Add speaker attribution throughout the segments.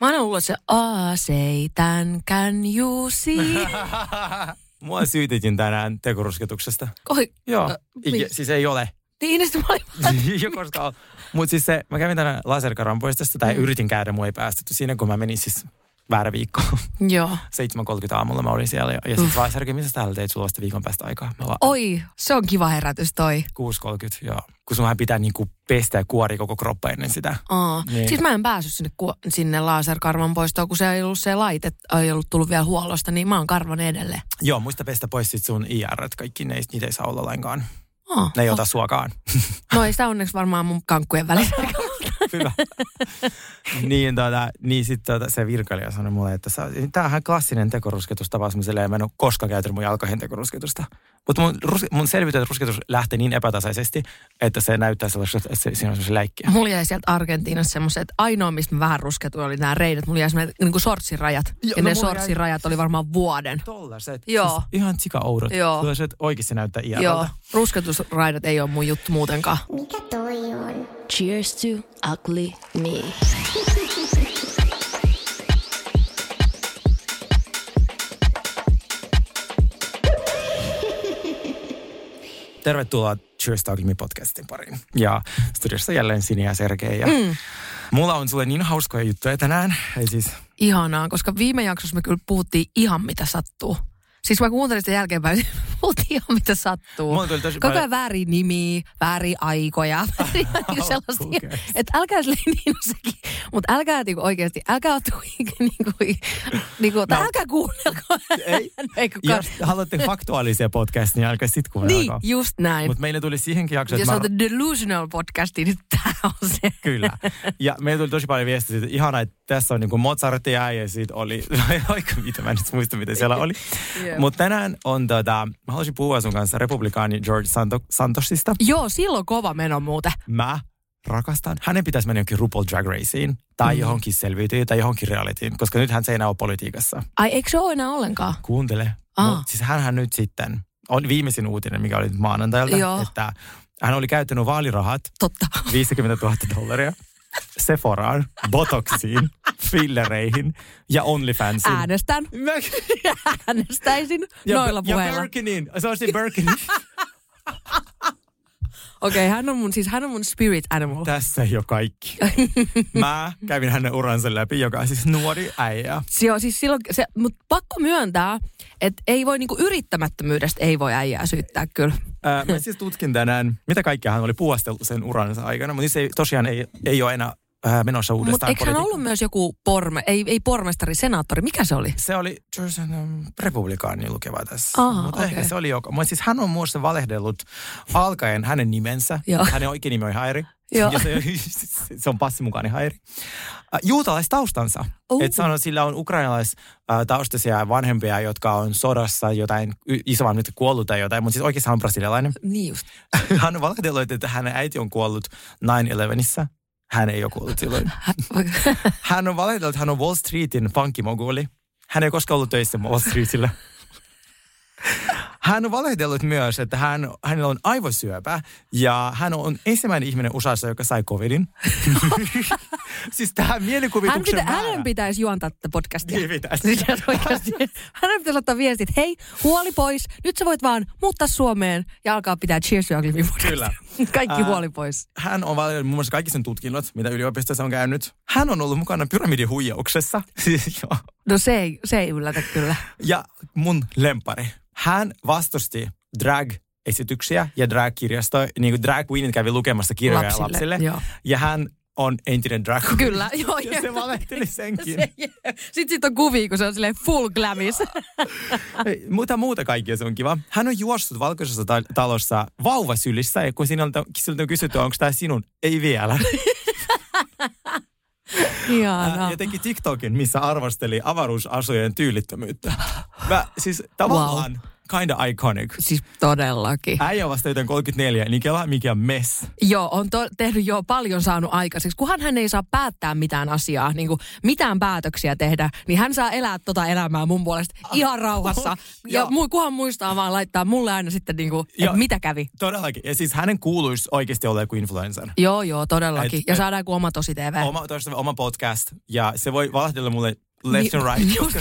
Speaker 1: Mä aina luulen, että se A-seitän can you see?
Speaker 2: Mua syytettiin tänään tekorusketuksesta.
Speaker 1: Oi,
Speaker 2: Joo,
Speaker 1: Ö,
Speaker 2: Iki,
Speaker 1: mi-
Speaker 2: siis ei ole.
Speaker 1: niin sitten mä olin
Speaker 2: koska Mutta siis se, mä kävin tänään laserkaran poistosta, tai
Speaker 1: Mm.
Speaker 2: yritin käydä, mua ei päästetty siinä, kun mä menin siis väärä viikko.
Speaker 1: Joo.
Speaker 2: 7.30 aamulla mä olin siellä. Ja, ja sitten laserkin, missä täällä teit sulla vasta viikon päästä aikaa? Mä vaan,
Speaker 1: Oi, se on kiva herätys toi.
Speaker 2: 6.30, joo. Kun sun pitää niinku pestä ja kuori koko kroppa ennen sitä.
Speaker 1: Aa.
Speaker 2: Niin.
Speaker 1: Siis mä en päässyt sinne, ku- sinne laserkarvan poistoon, kun se ei ollut se laite, ei ollut tullut vielä huollosta, niin mä oon karvan edelleen.
Speaker 2: Joo, muista pestä pois sit sun IR, kaikki ne, niitä ei saa olla lainkaan.
Speaker 1: Aa.
Speaker 2: Ne ei ota suokaan.
Speaker 1: No ei sitä onneksi varmaan mun kankkujen välissä.
Speaker 2: Hyvä. niin, tuota, niin sitten tuota, se virkailija sanoi mulle, että sä- tämähän klassinen tekorusketustapa, mä silleen, mä en ole koskaan käytänyt mun jalkoihin tekorusketusta. Mutta mun, rus, mun selviytynyt rusketus lähtee niin epätasaisesti, että se näyttää sellaiselta, että se, siinä on sellaisia läikkiä.
Speaker 1: Mulla jäi sieltä Argentiinassa semmoiset, että ainoa, mistä mä vähän rusketuin, oli nämä reidet. Mulla jäi semmoinen niin kuin sortsirajat.
Speaker 2: Joo,
Speaker 1: ja
Speaker 2: no
Speaker 1: ne
Speaker 2: jäi-
Speaker 1: sortsirajat oli varmaan vuoden.
Speaker 2: Tollaset.
Speaker 1: Joo.
Speaker 2: Siis ihan sika oudot.
Speaker 1: Joo.
Speaker 2: Sellaiset oikeasti näyttää
Speaker 1: Joo,
Speaker 2: iältä.
Speaker 1: rusketusraidat ei ole mun juttu muutenkaan.
Speaker 3: Mikä toi on?
Speaker 1: Cheers to ugly me.
Speaker 2: Tervetuloa Cheers Talk Me podcastin pariin. Ja studiossa jälleen Sini ja Sergei. Ja mm. Mulla on sulle niin hauskoja juttuja tänään. Ei siis,
Speaker 1: Ihanaa, koska viime jaksossa me kyllä puhuttiin ihan mitä sattuu. Siis mä kuuntelin sitä jälkeenpäin, puhuttiin ihan mitä sattuu.
Speaker 2: Tosi
Speaker 1: Koko
Speaker 2: paljon-
Speaker 1: ajan väärin nimiä, väärin aikoja, niin sellaista.
Speaker 2: Okei.
Speaker 1: Että älkää silleen niin on sekin, mutta älkää niinku oikeasti, älkää ottu niinku, niinku, tai
Speaker 2: No.
Speaker 1: älkää kuunnelko.
Speaker 2: Ei.
Speaker 1: Ei
Speaker 2: jos haluatte faktuaalisia podcastia, niin älkää sit
Speaker 1: Niin,
Speaker 2: kuunnelkaa.
Speaker 1: just näin.
Speaker 2: Mutta meille tuli siihenkin jakso,
Speaker 1: Jos
Speaker 2: että mä...
Speaker 1: olette delusional podcasti, niin tää on se.
Speaker 2: Kyllä. Ja meillä tuli tosi paljon viestiä siitä, ihana, että tässä on niinku Mozartia ja siitä oli, aika mitä mä en nyt muista, mitä siellä oli.
Speaker 1: Jep.
Speaker 2: Mutta tänään on tota, mä haluaisin puhua sun kanssa republikaani George Santo, Santosista.
Speaker 1: Joo, silloin kova meno muuten.
Speaker 2: Mä rakastan. Hänen pitäisi mennä johonkin RuPaul Drag Raceen tai
Speaker 1: Mm.
Speaker 2: johonkin selviytyjiin tai johonkin realityin, koska nythän se ei enää ole politiikassa.
Speaker 1: Ai, eikö se ole enää ollenkaan?
Speaker 2: Kuuntele.
Speaker 1: Aa.
Speaker 2: Mut siis hänhän nyt sitten, on viimeisin uutinen, mikä oli nyt maanantailta,
Speaker 1: Joo.
Speaker 2: että hän oli käyttänyt vaalirahat
Speaker 1: Totta.
Speaker 2: 50 000 dollaria Sephoraan, Botoxiin, fillereihin ja OnlyFansiin.
Speaker 1: Äänestän.
Speaker 2: Mä-
Speaker 1: Äänestäisin
Speaker 2: ja,
Speaker 1: noilla
Speaker 2: ja
Speaker 1: puheilla.
Speaker 2: Birkinin, se on se Birkinin.
Speaker 1: Okei, okay, hän on mun, siis hän on mun spirit animal.
Speaker 2: Tässä ole kaikki. Mä kävin hänen uransa läpi, joka on siis nuori äijä.
Speaker 1: Se on siis silloin, se, mutta pakko myöntää, että ei voi niinku yrittämättömyydestä ei voi äijää syyttää kyllä.
Speaker 2: Ää, mä siis tutkin tänään, mitä kaikkea hän oli puostellut sen uransa aikana, mutta se ei, tosiaan ei, ei ole enää ää, menossa
Speaker 1: Mutta
Speaker 2: uudestaan
Speaker 1: eikö hän
Speaker 2: politiikkaan.
Speaker 1: ollut myös joku porme, ei, ei pormestari, senaattori, mikä se oli?
Speaker 2: Se oli Jersey republikaani lukeva tässä.
Speaker 1: Aha,
Speaker 2: mutta ehkä
Speaker 1: okei.
Speaker 2: se oli joka. Mutta siis hän on muussa valehdellut alkaen hänen nimensä.
Speaker 1: Joo.
Speaker 2: Hänen oikein nimi on Hairi.
Speaker 1: Joo.
Speaker 2: Ja se, se on passin mukaan Hairi. Äh, Juutalaistaustansa.
Speaker 1: Uh.
Speaker 2: Että sano, sillä on ukrainalaistaustaisia vanhempia, jotka on sodassa jotain, y- isovanhemmat nyt kuollut tai jotain, mutta siis oikeasti hän on brasilialainen.
Speaker 1: Niin just.
Speaker 2: Hän on valehdellut, että hänen äiti on kuollut 9-11. Hän ei ole kuollut silloin. Hän on valehdellut, että hän on Wall Streetin pankkimoguli. Hän ei koskaan ollut töissä Wall Streetillä. Hän on valehdellut myös, että hän, hänellä on aivosyöpä ja hän on ensimmäinen ihminen USAssa, joka sai covidin. siis tähän
Speaker 1: Hän
Speaker 2: mielikuvituksen
Speaker 1: pitä,
Speaker 2: määrä.
Speaker 1: hänen pitäisi juontaa tätä podcastia.
Speaker 2: Niin pitäisi.
Speaker 1: Siis oikeasti. Hänen pitäisi ottaa viestit, hei, huoli pois, nyt sä voit vaan muuttaa Suomeen ja alkaa pitää Cheers to Ugly.
Speaker 2: Kyllä.
Speaker 1: Kaikki huoli pois.
Speaker 2: Hän on valitellut muun muassa kaikki sen tutkinnot, mitä yliopistossa on käynyt. Hän on ollut mukana pyramidihuijauksessa. Siis joo.
Speaker 1: No se ei, se ei yllätä kyllä.
Speaker 2: Ja mun lempari. Hän vastusti drag-esityksiä ja drag-kirjastoja. Niin kuin drag queenit kävi lukemassa kirjoja lapsille.
Speaker 1: Lapsille, joo.
Speaker 2: Ja hän on entinen drag queen.
Speaker 1: Kyllä, joo.
Speaker 2: Ja se valehteli senkin.
Speaker 1: Se, Sitten sit on kuvia, kun se on silleen full glamis.
Speaker 2: Mutta muuta kaikkea se on kiva. Hän on juossut valkoisessa ta- talossa vauvasylissä, ja kun sinulta, sinulta on kysytty, onko tämä sinun, ei vielä. Ja teki TikTokin, missä arvosteli avaruusasujen tyylittömyyttä. Mä, siis tavallaan wow. kinda iconic.
Speaker 1: Siis todellakin.
Speaker 2: Äijä on vasta joten 34, niin kelaa mikä mess.
Speaker 1: Joo, on to- tehnyt jo paljon saanut aikaiseksi. Kunhan hän ei saa päättää mitään asiaa, niin kuin mitään päätöksiä tehdä, niin hän saa elää tota elämää mun puolesta ihan rauhassa. ja mu- kunhan muistaa vaan laittaa mulle aina sitten, niin kuin, että mitä kävi.
Speaker 2: Todellakin. Ja siis hänen kuuluisi oikeasti olla joku influencer.
Speaker 1: Joo, joo, todellakin.
Speaker 2: Et-
Speaker 1: ja
Speaker 2: et-
Speaker 1: saadaan joku oma tosi TV.
Speaker 2: Oma, toista, oma podcast. Ja se voi valahdella mulle left and right.
Speaker 1: Just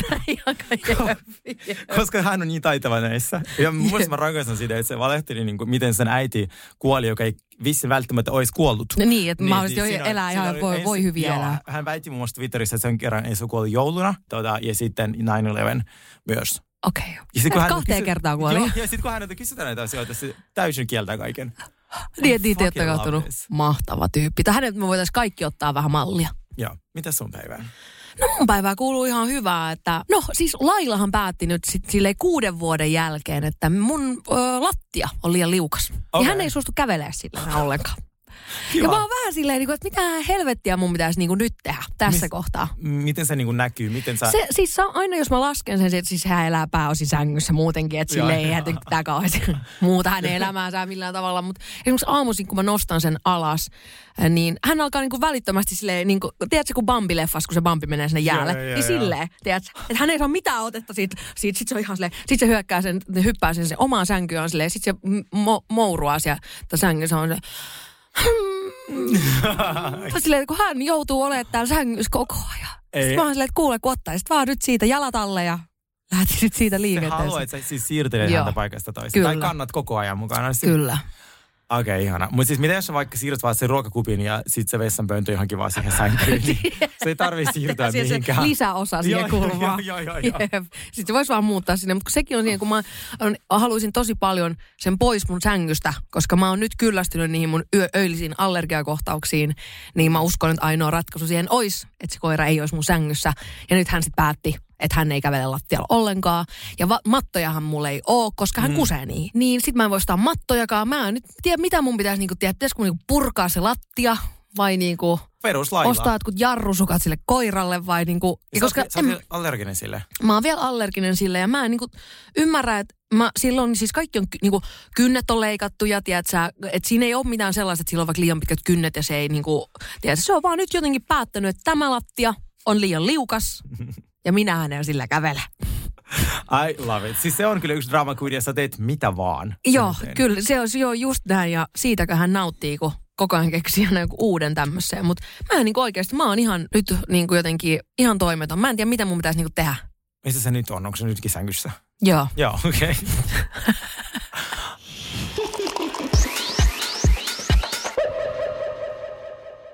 Speaker 1: jep.
Speaker 2: koska hän on niin taitava näissä. Ja mun mielestä mä rakastan sitä, että se valehteli, niin kuin, miten sen äiti kuoli, joka ei vissi välttämättä olisi kuollut.
Speaker 1: No niin, että mahdollisesti
Speaker 2: siinä on-
Speaker 1: elää
Speaker 2: siinä
Speaker 1: ihan, voi, voi hyvin
Speaker 2: joo,
Speaker 1: elää.
Speaker 2: Hän väitti muun muassa Twitterissä, että sen kerran ei se kuoli jouluna, tota, ja sitten 9-11 myös.
Speaker 1: Okei.
Speaker 2: Ja sit,
Speaker 1: Okay.
Speaker 2: hän
Speaker 1: Kahteen
Speaker 2: kysy-
Speaker 1: kertaa kuoli.
Speaker 2: Joo, ja sitten kun häneltä kysytään näitä asioita, se täysin kieltää kaiken.
Speaker 1: Niin, että niitä ei ole
Speaker 2: this.
Speaker 1: Mahtava tyyppi. Tai hänet me voitaisiin kaikki ottaa vähän mallia.
Speaker 2: Joo, mitä sun päivää?
Speaker 1: No mun päivää kuuluu ihan hyvää, että no siis Lailahan päätti nyt sit silleen kuuden vuoden jälkeen, että mun ö, lattia on liian liukas. Okay. Ja hän ei suostu kävelemään sillä ollenkaan.
Speaker 2: Kiva.
Speaker 1: Ja mä oon vähän silleen, niin kuin, että mitä helvettiä mun pitäisi niin kuin nyt tehdä tässä
Speaker 2: Mis-
Speaker 1: kohtaa.
Speaker 2: Miten se niin näkyy? Miten sä...
Speaker 1: Se, siis aina jos mä lasken sen, että siis hän elää pääosin sängyssä muutenkin, että sille ei tää kauheasti muuta hänen elämäänsä millään tavalla. Mutta esimerkiksi aamuisin, kun mä nostan sen alas, äh, niin hän alkaa niinku välittömästi silleen, niinku, tiedätkö kun Bambi-leffas, kun se Bambi menee sinne jäälle,
Speaker 2: Joo, joo,
Speaker 1: niin
Speaker 2: joo.
Speaker 1: silleen, tiedätkö, että hän ei saa mitään otetta siitä, siitä sit se on ihan silleen, sit se hyökkää sen, hyppää sen, sen omaan sänkyyn silleen, sit se mo- mouruaa sieltä sängyssä on se. Silleen, kun hän joutuu olemaan täällä sängyssä koko ajan.
Speaker 2: Ei.
Speaker 1: Sitten mä oon silleen, että kuule, kun ottaisit vaan nyt siitä jalat alle ja lähtisit siitä liikenteeseen.
Speaker 2: että sä siis siirtelet häntä paikasta toiseen. Tai kannat koko ajan mukana.
Speaker 1: Kyllä.
Speaker 2: Okei, okay, ihana. Mutta siis mitä jos sä vaikka siirrät vaan sen ruokakupin ja sit se vessanpöyntö johonkin vaan siihen sänkyyn, niin se ei tarvii siirtyä
Speaker 1: Siihen se
Speaker 2: mihinkään.
Speaker 1: lisäosa siihen kulmaan.
Speaker 2: joo, joo, joo, joo.
Speaker 1: Sitten se voisi vaan muuttaa sinne, mutta sekin on siihen, kun mä haluaisin tosi paljon sen pois mun sängystä, koska mä oon nyt kyllästynyt niihin mun yö, öillisiin allergiakohtauksiin, niin mä uskon, että ainoa ratkaisu siihen olisi, että se koira ei olisi mun sängyssä. Ja nyt hän sitten päätti, että hän ei kävele lattialla ollenkaan. Ja va- mattojahan mulla ei ole, koska hän mm. kusee niin. Niin sit mä en voi ostaa mattojakaan. Mä en nyt tiedä, mitä mun pitäisi niinku tehdä. Pitäisikö niinku purkaa se lattia vai niinku
Speaker 2: Peruslailla.
Speaker 1: ostaa jotkut jarrusukat sille koiralle vai niinku...
Speaker 2: Ja
Speaker 1: koska
Speaker 2: sä,
Speaker 1: en-
Speaker 2: sä allerginen sille.
Speaker 1: mä oon vielä allerginen sille ja mä en niinku ymmärrä, että mä, silloin siis kaikki on niinku, kynnet on leikattu ja tiedät sä, että siinä ei ole mitään sellaista, että sillä on vaikka liian pitkät kynnet ja se ei niinku, tiedät, se on vaan nyt jotenkin päättänyt, että tämä lattia on liian liukas ja minä en sillä kävele.
Speaker 2: I love it. Siis se on kyllä yksi drama queen, sä teet mitä vaan.
Speaker 1: Joo, kyllä se on jo just näin ja siitäkö hän nauttii, kun koko ajan keksii aina joku uuden tämmöiseen. Mutta mä en niinku oikeasti, mä oon ihan nyt niinku jotenkin ihan toimeton. Mä en tiedä, mitä mun pitäisi niinku tehdä.
Speaker 2: Missä se nyt on? Onko se nytkin sängyssä?
Speaker 1: Joo.
Speaker 2: Joo, okei. Okay.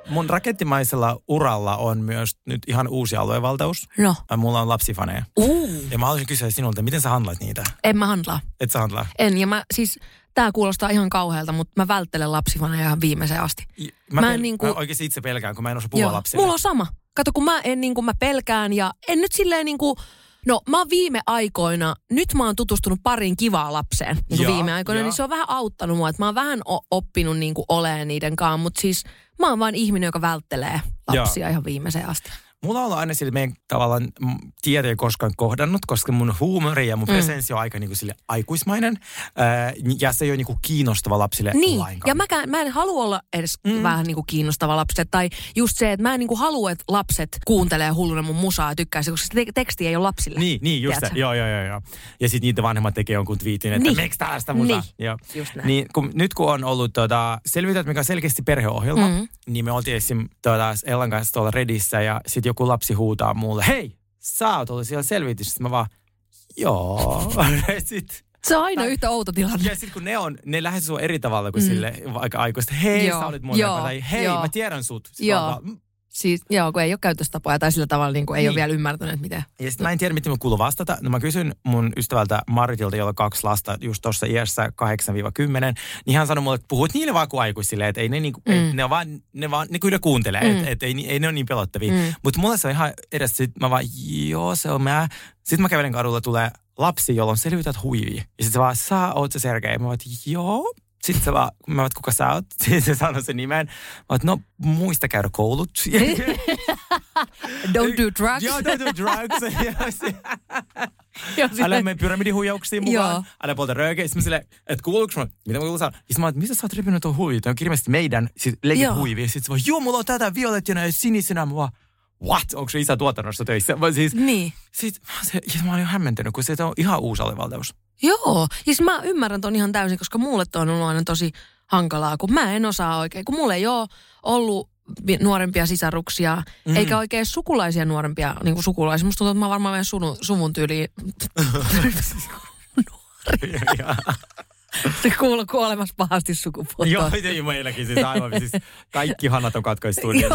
Speaker 2: Mun rakettimaisella uralla on myös nyt ihan uusi aluevaltaus.
Speaker 1: No.
Speaker 2: Ja Mulla on lapsifaneja.
Speaker 1: Uh.
Speaker 2: Ja mä haluaisin kysyä sinulta, miten sä handlat niitä?
Speaker 1: En mä handlaa.
Speaker 2: Et sä handlaa?
Speaker 1: En, ja mä siis, tää kuulostaa ihan kauhealta, mutta mä välttelen lapsifaneja ihan viimeiseen asti.
Speaker 2: Mä,
Speaker 1: Mä
Speaker 2: mä,
Speaker 1: en niinku-
Speaker 2: mä oikeasti itse pelkään, kun mä en osaa puhua lapsille.
Speaker 1: Mulla on sama. Kato, kun mä en niin kuin mä pelkään ja en nyt silleen niin kuin, no mä oon viime aikoina, nyt mä oon tutustunut pariin kivaa lapseen niin
Speaker 2: Joo,
Speaker 1: viime aikoina,
Speaker 2: joo.
Speaker 1: niin se on vähän auttanut mua, että mä oon vähän oppinut niin kuin oleen niiden kanssa, mutta siis mä oon vaan ihminen, joka välttelee lapsia ihan viimeiseen asti.
Speaker 2: Mulla on aina sille meidän tavallaan mm, tietä ei koskaan kohdannut, koska mun huumori ja mun
Speaker 1: Mm.
Speaker 2: presenssi on aika niinku sille aikuismainen. Ää, ja se ei ole niinku kiinnostava lapsille
Speaker 1: Niin,
Speaker 2: lainkaan.
Speaker 1: ja mäkään, mä en halua olla edes
Speaker 2: Mm.
Speaker 1: vähän niin kuin kiinnostava lapset. Tai just se, että mä en niin kuin halua, että lapset kuuntelee hulluna mun musaa ja tykkää, koska se te- teksti ei ole lapsille.
Speaker 2: Niin, niin just se. Joo, joo, joo, joo. Ja sitten niitä vanhemmat tekee jonkun twiitin, että
Speaker 1: Niin.
Speaker 2: miksi tällaista musaa.
Speaker 1: Niin.
Speaker 2: Joo.
Speaker 1: Just näin.
Speaker 2: Niin, kun, nyt kun on ollut tota, selvityt, mikä on selkeästi perheohjelma,
Speaker 1: Mm.
Speaker 2: niin me oltiin esim. Tota, Ellan kanssa tuolla Redissä ja sitten joku lapsi huutaa mulle, hei, sä oot ollut siellä selvitys. Sitten mä vaan, joo. sitten
Speaker 1: Se on aina
Speaker 2: Tai-
Speaker 1: yhtä outo tilanne.
Speaker 2: Ja sitten kun ne on, ne lähes sua eri tavalla kuin
Speaker 1: Mm.
Speaker 2: sille vaikka aikuista. Hei,
Speaker 1: Joo,
Speaker 2: sä olet mun
Speaker 1: joo,
Speaker 2: tai hei,
Speaker 1: joo.
Speaker 2: mä tiedän sut. Sit
Speaker 1: Joo.
Speaker 2: vaan.
Speaker 1: Siis, joo, kun ei ole käytöstapoja tai sillä tavalla niin kuin ei
Speaker 2: Niin.
Speaker 1: ole vielä ymmärtänyt, miten.
Speaker 2: Ja sitten mä en tiedä, miten mä kuuluu vastata. No mä kysyn mun ystävältä Maritilta, jolla on kaksi lasta just tuossa iässä 8-10, niin hän sanoi mulle, että puhut niille vaan kuin aikuisille, että ei ne niinku,
Speaker 1: Mm.
Speaker 2: mm. ne, vaan, ne, vaan, ne kyllä kuuntelee,
Speaker 1: Mm.
Speaker 2: että et ei, ei ne ole niin pelottavia.
Speaker 1: Mm.
Speaker 2: Mutta mulle se on ihan edes, sit mä vaan, joo, se on mä. Sitten mä kävelen kadulla, tulee lapsi, jolla on selvität huivi. Ja sitten se vaan, sä oot se Sergei. Mä vaan, joo. Sitten se vaan, mä vaan, kuka sä oot? Sitten se sanoi sen nimen. Mä vaan, no muista käydä koulut.
Speaker 1: Don't do drugs.
Speaker 2: Joo, don't do drugs. Älä mene pyramidihuijauksiin mukaan.
Speaker 1: Joo.
Speaker 2: Älä polta röökeä. Sitten mä silleen, että kuuluuko mä, mitä mä kuulun sanoa? Sitten mä oon, mistä sä oot repinyt tuon huivin? Tämä on kirjallisesti meidän siis legit
Speaker 1: Joo.
Speaker 2: huivi. Sitten se vaan, joo, mulla on tätä violettina ja sinisenä. Mä vaan, what? Onko se isä tuotannossa töissä? Mä siis,
Speaker 1: Niin.
Speaker 2: sit, mä, se, ja mä olin hämmentynyt, kun se on ihan uusi alivaltaus.
Speaker 1: Joo, siis mä ymmärrän ton ihan täysin, koska mulle toi on ollut aina tosi hankalaa, kun mä en osaa oikein, kun mulla ei ole ollut nuorempia sisaruksia, mm. eikä oikein sukulaisia nuorempia niin kuin sukulaisia. Musta tuntuu, että mä varmaan meidän sunu, suvun tyyliin se kuuluu kuolemassa pahasti sukupuolta.
Speaker 2: Joo, meilläkin siis aivan. Siis kaikki hanat on katkaistu. Niin,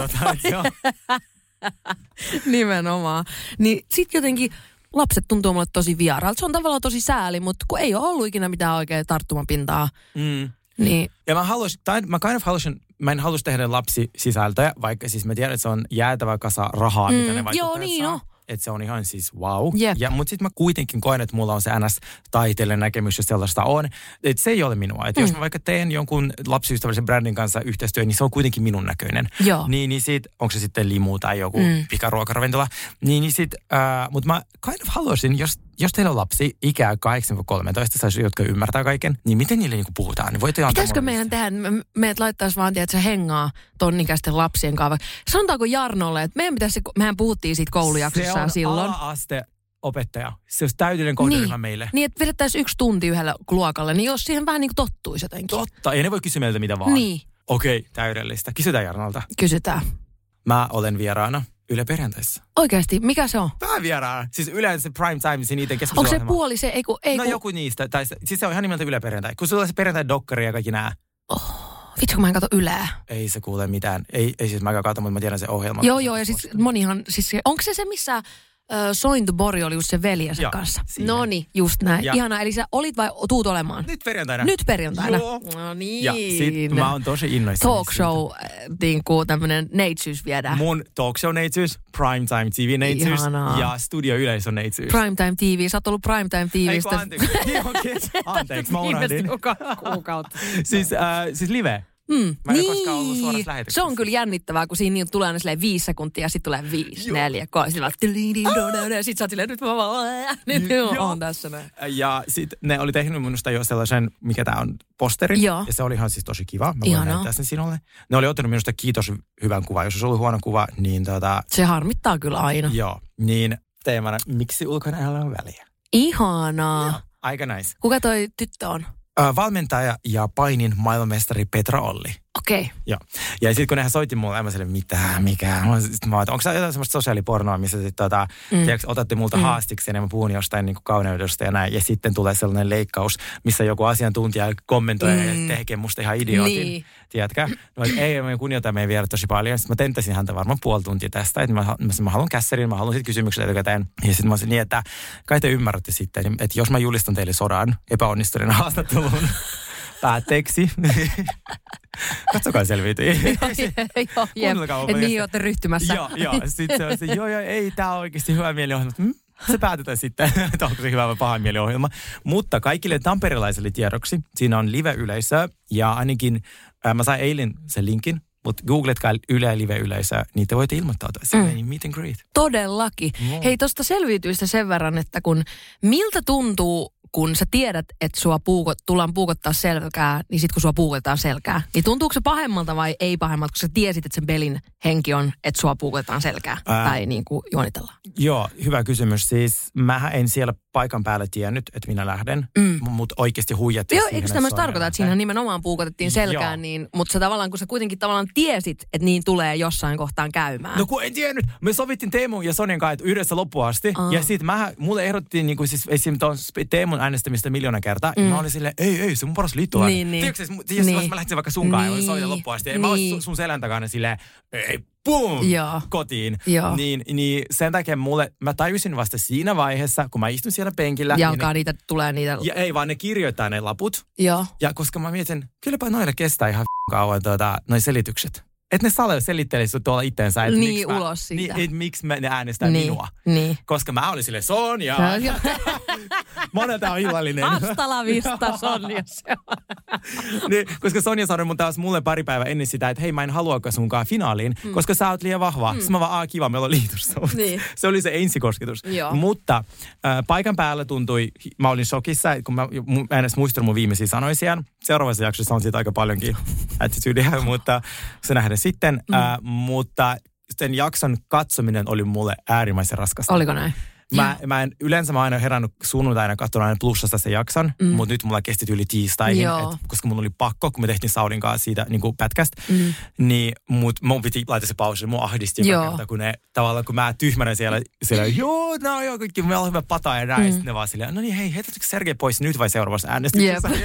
Speaker 1: Nimenomaan. Niin sit jotenkin lapset tuntuu mulle tosi vieraalta. Se on tavallaan tosi sääli, mutta kun ei ole ollut ikinä mitään oikein tarttumapintaa,
Speaker 2: mm.
Speaker 1: niin
Speaker 2: Ja mä haluaisin, tai mä kind of haluaisin, mä en halus tehdä lapsi sisältöä, vaikka siis mä tiedän, että se on jäätävä kasa rahaa, mm, mitä ne
Speaker 1: joo, niin on.
Speaker 2: Että se on ihan siis wow.
Speaker 1: Jep.
Speaker 2: Ja, mutta sitten mä kuitenkin koen, että mulla on se NS-taiteellinen näkemys, jos sellaista on. Että se ei ole minua. Että mm. jos mä vaikka teen jonkun lapsiystävällisen brändin kanssa yhteistyö, niin se on kuitenkin minun näköinen.
Speaker 1: Joo.
Speaker 2: Niin, niin sit, onko se sitten limu tai joku
Speaker 1: Mm.
Speaker 2: mm. pikaruokaravintola. Niin, niin sit, äh, mutta mä kind of haluaisin, jos, jos teillä on lapsi ikää 8-13, tai jotka ymmärtää kaiken, niin miten niille niinku puhutaan? Niin voitte
Speaker 1: Pitäisikö meidän tehdä, me, meidät laittaisi vaan, tiedät, se hengaa tonnikäisten lapsien kanssa. Sanotaanko Jarnolle, että meidän pitäisi, mehän puhuttiin siitä koulujaksossa
Speaker 2: se on
Speaker 1: silloin.
Speaker 2: opettaja. Se olisi täydellinen kohderyhmä
Speaker 1: Niin.
Speaker 2: meille.
Speaker 1: Niin, että vedettäisiin yksi tunti yhdellä luokalle, niin jos siihen vähän niin kuin tottuisi jotenkin.
Speaker 2: Totta, ja ne voi kysyä meiltä mitä vaan.
Speaker 1: Niin,
Speaker 2: Okei, täydellistä. Kysytään Jarnalta.
Speaker 1: kysytään.
Speaker 2: Mä olen vieraana Yle Perjantaissa.
Speaker 1: Oikeasti, mikä se on?
Speaker 2: Päävieraana. Siis yleensä se prime time, se niiden
Speaker 1: Onko se puoli se, ei kun, ei
Speaker 2: No
Speaker 1: kun,
Speaker 2: joku niistä. Tai se, siis se on ihan nimeltä Yle Perjantai. Kun sulla on se perjantai dokkari ja kaikki nää.
Speaker 1: vitsi kun mä en katso Yleä.
Speaker 2: Ei se kuule mitään. Ei, ei siis mä katso, mutta mä tiedän se ohjelma.
Speaker 1: Joo, joo, ja siis monihan, siis se, onko se se, missä Sointubori oli just se veljensä
Speaker 2: Joo,
Speaker 1: kanssa? No niin, just näin.
Speaker 2: Ja-
Speaker 1: Ihana, eli sä olit vai tuut olemaan?
Speaker 2: Nyt perjantaina.
Speaker 1: Nyt perjantaina.
Speaker 2: Joo.
Speaker 1: No niin.
Speaker 2: Ja sit mä oon tosi innoissani
Speaker 1: Talk show, niin kuin tämmönen neitsyys viedään.
Speaker 2: Mun talk show neitsyys, primetime TV neitsyys
Speaker 1: Ihanaa.
Speaker 2: ja studio yleisön neitsyys.
Speaker 1: Primetime TV, sä oot ollut Primetime
Speaker 2: Ei
Speaker 1: TVstä.
Speaker 2: kun anteeksi. Niin, okei. Anteeksi, mä unohdin.
Speaker 1: Kuukautta.
Speaker 2: Siis, äh, siis live.
Speaker 1: Mm.
Speaker 2: Mä en ole koskaan ollut suorassa lähetyksessä.
Speaker 1: Se on kyllä jännittävää, kun siinä niin tulee aina silleen viisi sekuntia ja sitten tulee viisi, neljä, kolme. Sitten vaan... Sitten sä oot silleen, nyt mä vaan... Nyt
Speaker 2: Joo.
Speaker 1: on tässä näin.
Speaker 2: Ja sitten ne oli tehnyt minusta jo sellaisen, mikä tämä on, posterin.
Speaker 1: Joo.
Speaker 2: Ja se oli ihan siis tosi kiva. Mä voin
Speaker 1: Ihanaa.
Speaker 2: näyttää sen sinulle. Ne oli ottanut minusta kiitos hyvän kuvan. Jos olisi ollut huono kuva, niin tota,
Speaker 1: Se harmittaa kyllä aina.
Speaker 2: joo. Niin teemana, miksi ulkonäöllä on väliä?
Speaker 1: Ihanaa.
Speaker 2: Aika nice.
Speaker 1: Kuka toi tyttö on?
Speaker 2: Valmentaja ja painin maailmanmestari Petra Olli.
Speaker 1: Okei. Okay.
Speaker 2: Joo. Ja sitten kun nehän soitti mulle, en mä sille, mitä, mikä. Sitten mä oon, onko se jotain semmoista sosiaalipornoa, missä sit, tota, mm. tiedätkö, otatte multa mm. haastiksi ja mä puhun jostain niin kauneudesta ja näin. Ja sitten tulee sellainen leikkaus, missä joku asiantuntija kommentoi mm. ja tekee musta ihan idiootin.
Speaker 1: Niin.
Speaker 2: Tiedätkö? No, et ei, mä kunnioitan meidän vierat tosi paljon. Sitten mä tenttäsin häntä varmaan puoli tuntia tästä. Että mä, mä, mä, haluan kässärin, mä haluan sitten kysymykset etukäteen. Ja sitten mä olisin niin, että kai te ymmärrätte sitten, että jos mä julistan teille sodan epäonnistuneena haastatteluun päätteeksi, katsokaa selviytyy.
Speaker 1: joo, jep.
Speaker 2: Kuunnelkaa
Speaker 1: Et niin olette ryhtymässä.
Speaker 2: joo, joo. Sitten se on se, joo, joo, ei, tämä on oikeasti hyvä mieliohjelma. Hmm? Se päätetään sitten, että onko se hyvä vai paha mieliohjelma. Mutta kaikille tamperilaisille tiedoksi, siinä on live-yleisöä ja ainakin, äh, mä sain eilen sen linkin, mutta googletkaa Yle Live-yleisöä, niin te voitte ilmoittautua sinne,
Speaker 1: Mm.
Speaker 2: niin meet and greet.
Speaker 1: Todellakin.
Speaker 2: Joo.
Speaker 1: Hei, tuosta selviytyistä sen verran, että kun miltä tuntuu, kun sä tiedät, että sua puuko, tullaan puukottaa selkää, niin sit kun sua puukotetaan selkää, niin tuntuuko se pahemmalta vai ei pahemmalta, kun sä tiesit, että sen pelin henki on, että sua puukotetaan selkää
Speaker 2: Ää.
Speaker 1: tai niin kuin juonitellaan?
Speaker 2: Joo, hyvä kysymys. Siis mähän en siellä paikan päällä tiennyt, että minä lähden,
Speaker 1: Mm.
Speaker 2: mutta oikeasti huijattiin
Speaker 1: Joo, eikö tämä
Speaker 2: on
Speaker 1: tarkoita, että siinä nimenomaan puukotettiin selkään,
Speaker 2: Joo.
Speaker 1: niin, mutta sä tavallaan, kun sä kuitenkin tavallaan tiesit, että niin tulee jossain kohtaan käymään.
Speaker 2: No kun en tiennyt. Me sovittiin Teemun ja Sonjan kanssa yhdessä loppuun asti.
Speaker 1: Aa.
Speaker 2: Ja sit mä, mulle ehdottiin niinku siis esim. Teemun äänestämistä miljoona kertaa. Mm. Mä olin silleen, ei, ei, se on mun paras liittolainen.
Speaker 1: Niin, niin.
Speaker 2: Tiedätkö, jos, jos
Speaker 1: Niin.
Speaker 2: mä lähtisin vaikka sun kanssa ja
Speaker 1: Niin.
Speaker 2: sovita loppuun asti. Ja mä olisin
Speaker 1: Niin.
Speaker 2: sun- sun selän takana silleen, ei, boom,
Speaker 1: Joo.
Speaker 2: kotiin.
Speaker 1: Joo.
Speaker 2: Niin, niin sen takia mulle, mä tajusin vasta siinä vaiheessa, kun mä istun siellä penkillä.
Speaker 1: ja
Speaker 2: ja,
Speaker 1: alkaa niitä, tulee niitä.
Speaker 2: ja ei vaan ne kirjoittaa ne laput.
Speaker 1: Joo.
Speaker 2: Ja koska mä mietin, kylläpä noille kestää ihan kauan tuota, noi selitykset. Että ne sale selittelisi tuolla itteensä. Että
Speaker 1: Niin,
Speaker 2: miksi
Speaker 1: ulos siitä.
Speaker 2: Niin, et miksi mä, ne äänestää
Speaker 1: niin,
Speaker 2: minua.
Speaker 1: Niin.
Speaker 2: Koska mä olin sille Sonja. Monelta on illallinen.
Speaker 1: Hasta la vista, Sonja. Se on.
Speaker 2: niin, koska Sonja sanoi mun taas mulle pari päivää ennen sitä, että hei mä en haluakaan sunkaan finaaliin, mm. koska sä oot liian vahva. Mm. Sitten mä vaan, Aa, kiva, meillä on liitos.
Speaker 1: Niin.
Speaker 2: se oli se ensikosketus.
Speaker 1: Joo.
Speaker 2: Mutta äh, paikan päällä tuntui, mä olin shokissa, kun mä, mä en edes muistanut mun viimeisiä sanoja siellä. Seuraavassa jaksossa on siitä aika paljonkin attitudea, mutta se nähdään sitten. Mm. Äh, mutta sen jakson katsominen oli mulle äärimmäisen raskasta.
Speaker 1: Oliko näin?
Speaker 2: Mä, mä en, yleensä mä oon aina herännyt sunnuntaina katsonut aina plussasta sen jakson, mm. mutta nyt mulla kesti yli tiistaihin,
Speaker 1: Joo.
Speaker 2: et, koska mun oli pakko, kun me tehtiin Saudin kanssa siitä niin kuin pätkästä,
Speaker 1: Mm.
Speaker 2: niin mut, mun piti laittaa se pausi, mun ahdisti joka kerta, kun ne tavallaan, kun mä tyhmänä siellä, siellä joo, no joo, kaikki, meillä on hyvä pata ja näin, mm. sitten ne vaan silleen, no niin hei, heitätkö Sergei pois nyt vai seuraavassa äänestyksessä?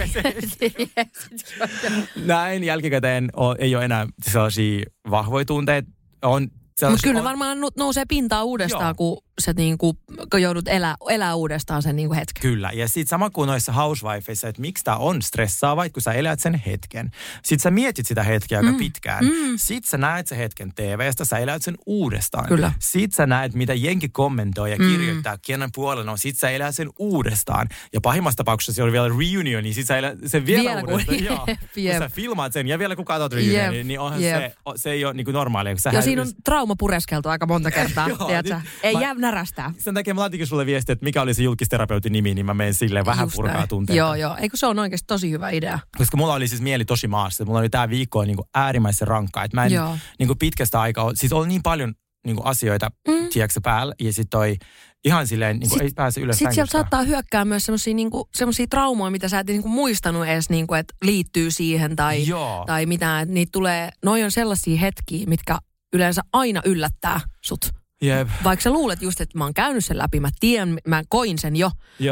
Speaker 2: näin jälkikäteen o, ei ole enää sellaisia vahvoja tunteita, on
Speaker 1: Mutta kyllä
Speaker 2: on-
Speaker 1: varmaan nousee pintaan uudestaan,
Speaker 2: Joo.
Speaker 1: kun, se niinku, kun joudut elää, elää uudestaan sen niinku hetken.
Speaker 2: Kyllä, ja sitten sama kuin noissa housewifeissa, että miksi tämä on stressaavaa, kun sä elät sen hetken. Sitten sä mietit sitä hetkeä aika mm. pitkään. Mm. Sitten sä näet sen hetken TVstä, sä elät sen uudestaan.
Speaker 1: Kyllä.
Speaker 2: Sitten sä näet, mitä jenki kommentoi ja kirjoittaa, mm. kenen puolella on. Sitten sä elät sen uudestaan. Ja pahimmassa tapauksessa se oli vielä reunion, niin sitten sä elät sen vielä,
Speaker 1: Vielä kun-
Speaker 2: uudestaan. Joo.
Speaker 1: jep,
Speaker 2: Kun sä filmaat sen ja vielä kun katsot reunionin,
Speaker 1: Jep,
Speaker 2: niin onhan se, se ei ole niin kuin normaalia. Kun sä
Speaker 1: Ja siinä on trauma pureskeltu aika monta kertaa,
Speaker 2: Joo,
Speaker 1: tiedätkö?
Speaker 2: nyt
Speaker 1: Ei
Speaker 2: mä-
Speaker 1: jää närästää.
Speaker 2: sen takia mä laitinkin sulle viesti, että mikä oli se julkisterapeutin nimi, niin mä menen silleen vähän
Speaker 1: Just
Speaker 2: purkaa
Speaker 1: näin.
Speaker 2: tunteita.
Speaker 1: Joo, joo. Eikö se on oikeasti tosi hyvä idea?
Speaker 2: Koska mulla oli siis mieli tosi maassa. Mulla oli tää viikko niin kuin äärimmäisen rankkaa. Että mä en
Speaker 1: Joo.
Speaker 2: niin kuin pitkästä aikaa, siis oli niin paljon niin kuin asioita, mm. tiedätkö, päällä. Ja sit toi ihan silleen, niin kuin
Speaker 1: Sit-
Speaker 2: ei pääse ylös
Speaker 1: Sitten sieltä saattaa hyökkää myös semmoisia niinku, semmosia traumoja, mitä sä et niinku muistanut edes, niinku, että liittyy siihen tai,
Speaker 2: Joo.
Speaker 1: tai mitään. Niitä tulee, noi on sellaisia hetkiä, mitkä yleensä aina yllättää sut.
Speaker 2: Jep.
Speaker 1: Vaikka sä luulet just, että mä oon käynyt sen läpi, mä tiedän, mä koin sen jo,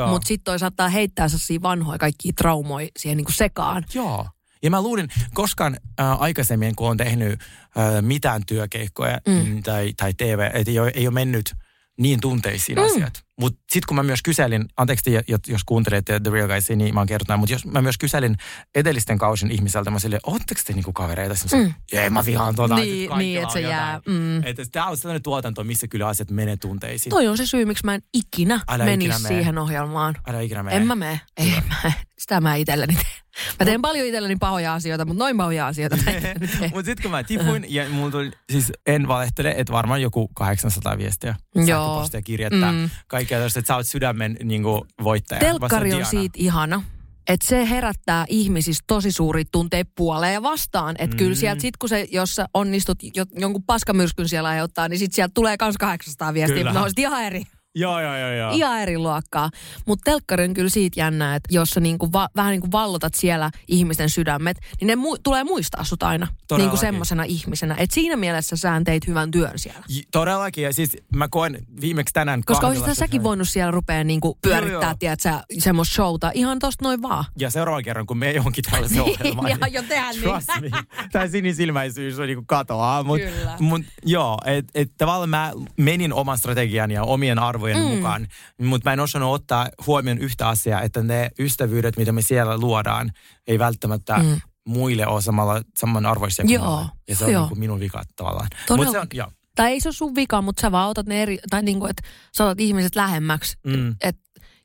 Speaker 1: mutta sitten toi saattaa heittää sellaisia vanhoja kaikkia traumoja siihen niinku sekaan.
Speaker 2: Joo. Ja mä luulin, koskaan äh, aikaisemmin, kun on tehnyt äh, mitään työkeikkoja mm. tai, tai TV, että ei ole, ei ole mennyt niin tunteisiin mm. asiat. Mutta sitten kun mä myös kyselin, anteeksi te, jos kuuntelette The Real Guysia, niin mä oon kertonut, mutta jos mä myös kyselin edellisten kausin ihmiseltä, mä silleen, ootteko te niinku kavereita? Sitten sanoin, ei mä vihaan tota.
Speaker 1: Niin, niin, että se
Speaker 2: jotain.
Speaker 1: jää, mm.
Speaker 2: Että tää on sellainen tuotanto, missä kyllä asiat menee tunteisiin.
Speaker 1: Toi on se syy, miksi mä en ikinä
Speaker 2: Älä
Speaker 1: menisi
Speaker 2: ikinä
Speaker 1: siihen ohjelmaan.
Speaker 2: Älä ikinä mene.
Speaker 1: En mä mene. Ei mä. Sitä mä itselleni teen. Mä teen paljon itselleni pahoja asioita, mutta noin pahoja asioita.
Speaker 2: Mutta sitten kun mä tipuin, ja mulla tuli, siis en valehtele, että varmaan joku 800 viestiä.
Speaker 1: Joo.
Speaker 2: Sähköpostia, kirjettä,
Speaker 1: Mm.
Speaker 2: Kaikkea tällaista, että sä oot sydämen niin kuin, voittaja.
Speaker 1: Telkkari on siitä ihana, että se herättää ihmisissä tosi suuri tunteet puoleen ja vastaan. Että mm. kyllä sieltä sit kun se, jos sä onnistut jo, jonkun paskamyrskyn siellä aiheuttaa, niin sit sieltä tulee kans 800 viestiä. Mutta Ne on ihan eri,
Speaker 2: Joo, joo, joo. joo.
Speaker 1: ihan eri luokkaa. Mutta telkkari on kyllä siitä jännää, että jos sä niinku va, vähän niin kuin vallotat siellä ihmisten sydämet, niin ne mu- tulee muistaa sut aina niin kuin semmoisena ihmisenä. Et siinä mielessä sä teit hyvän työn siellä.
Speaker 2: J- Todellakin, ja siis mä koen viimeksi tänään
Speaker 1: Koska olisit säkin voinut siellä rupea niinku pyörittää,
Speaker 2: joo.
Speaker 1: tiedätkö, semmoista showta ihan tosta noin vaan.
Speaker 2: Ja seuraavan kerran, kun me johonkin tällaisen ohjelmaan.
Speaker 1: ja jo tehdä niin.
Speaker 2: Tämä sinisilmäisyys on niinku katoaa. Mut,
Speaker 1: Kyllä.
Speaker 2: mut, joo, että et tavallaan mä menin oman strategian ja omien arvojen mm. mukaan. Mutta mä en osannut ottaa huomioon yhtä asiaa, että ne ystävyydet, mitä me siellä luodaan, ei välttämättä mm. muille ole samalla, samanarvoisia kuin
Speaker 1: Joo,
Speaker 2: mulle. Ja se on
Speaker 1: joo.
Speaker 2: niinku minun vika tavallaan.
Speaker 1: Todella.
Speaker 2: se on, joo.
Speaker 1: Tai ei se ole sun vika, mutta sä vaan otat ne eri, tai niinku, että saatat ihmiset lähemmäksi.
Speaker 2: Mm.
Speaker 1: Et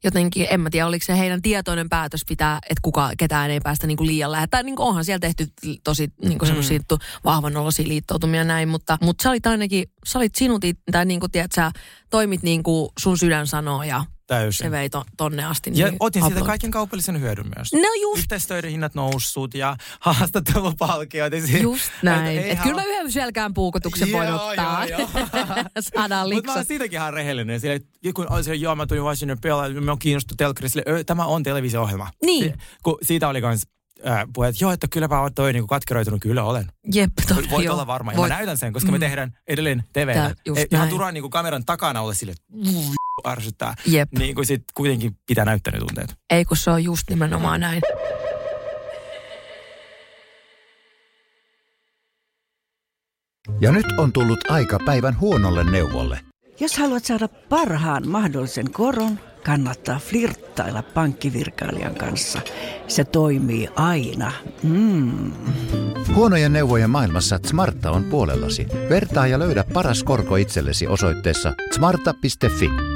Speaker 1: jotenkin, en mä tiedä, oliko se heidän tietoinen päätös pitää, että kuka, ketään ei päästä niinku liian lähelle. Tai niinku onhan siellä tehty tosi niinku semmoisia mm. vahvan olosia liittoutumia näin, mutta, mutta sä olit ainakin, sä olit sinut, tai niinku, tiedät, sä toimit niin kuin sun sydän sanoo ja
Speaker 2: Täysin.
Speaker 1: se vei to, tonne asti.
Speaker 2: Ja
Speaker 1: niin
Speaker 2: otin siitä kaiken kaupallisen hyödyn myös.
Speaker 1: No just,
Speaker 2: Yhteistöiden hinnat noussut ja haastattelupalkiot. ja si-
Speaker 1: just näin.
Speaker 2: eihän
Speaker 1: Et kyllä mä yhden selkään puukotuksen voin ottaa.
Speaker 2: joo, joo. Mutta mä oon siitäkin ihan rehellinen. Sille, että kun on se, joo, mä tulin Washington pelaa, mä oon kiinnostunut telkkari, sille, "Ö, tämä on televisio-ohjelma.
Speaker 1: Niin.
Speaker 2: Si- kun siitä oli kans puhe, että joo, että kylläpä oot toi niin katkeroitunut. Kyllä olen.
Speaker 1: Jep, to,
Speaker 2: Voit
Speaker 1: joo.
Speaker 2: olla varma. Ja
Speaker 1: Voit-
Speaker 2: mä näytän sen, koska me
Speaker 1: Mm.
Speaker 2: tehdään edelleen TV.
Speaker 1: Tää- just
Speaker 2: Ei, ihan turhaan niin kameran takana olla sille, että ärsyttää.
Speaker 1: Jep.
Speaker 2: Niin kuin sit kuitenkin pitää näyttää ne tunteet.
Speaker 1: Ei kun se on just nimenomaan näin.
Speaker 4: Ja nyt on tullut aika päivän huonolle neuvolle.
Speaker 5: Jos haluat saada parhaan mahdollisen koron, kannattaa flirttailla pankkivirkailijan kanssa. Se toimii aina. Mm.
Speaker 4: Huonojen neuvojen maailmassa Smarta on puolellasi. Vertaa ja löydä paras korko itsellesi osoitteessa smarta.fi.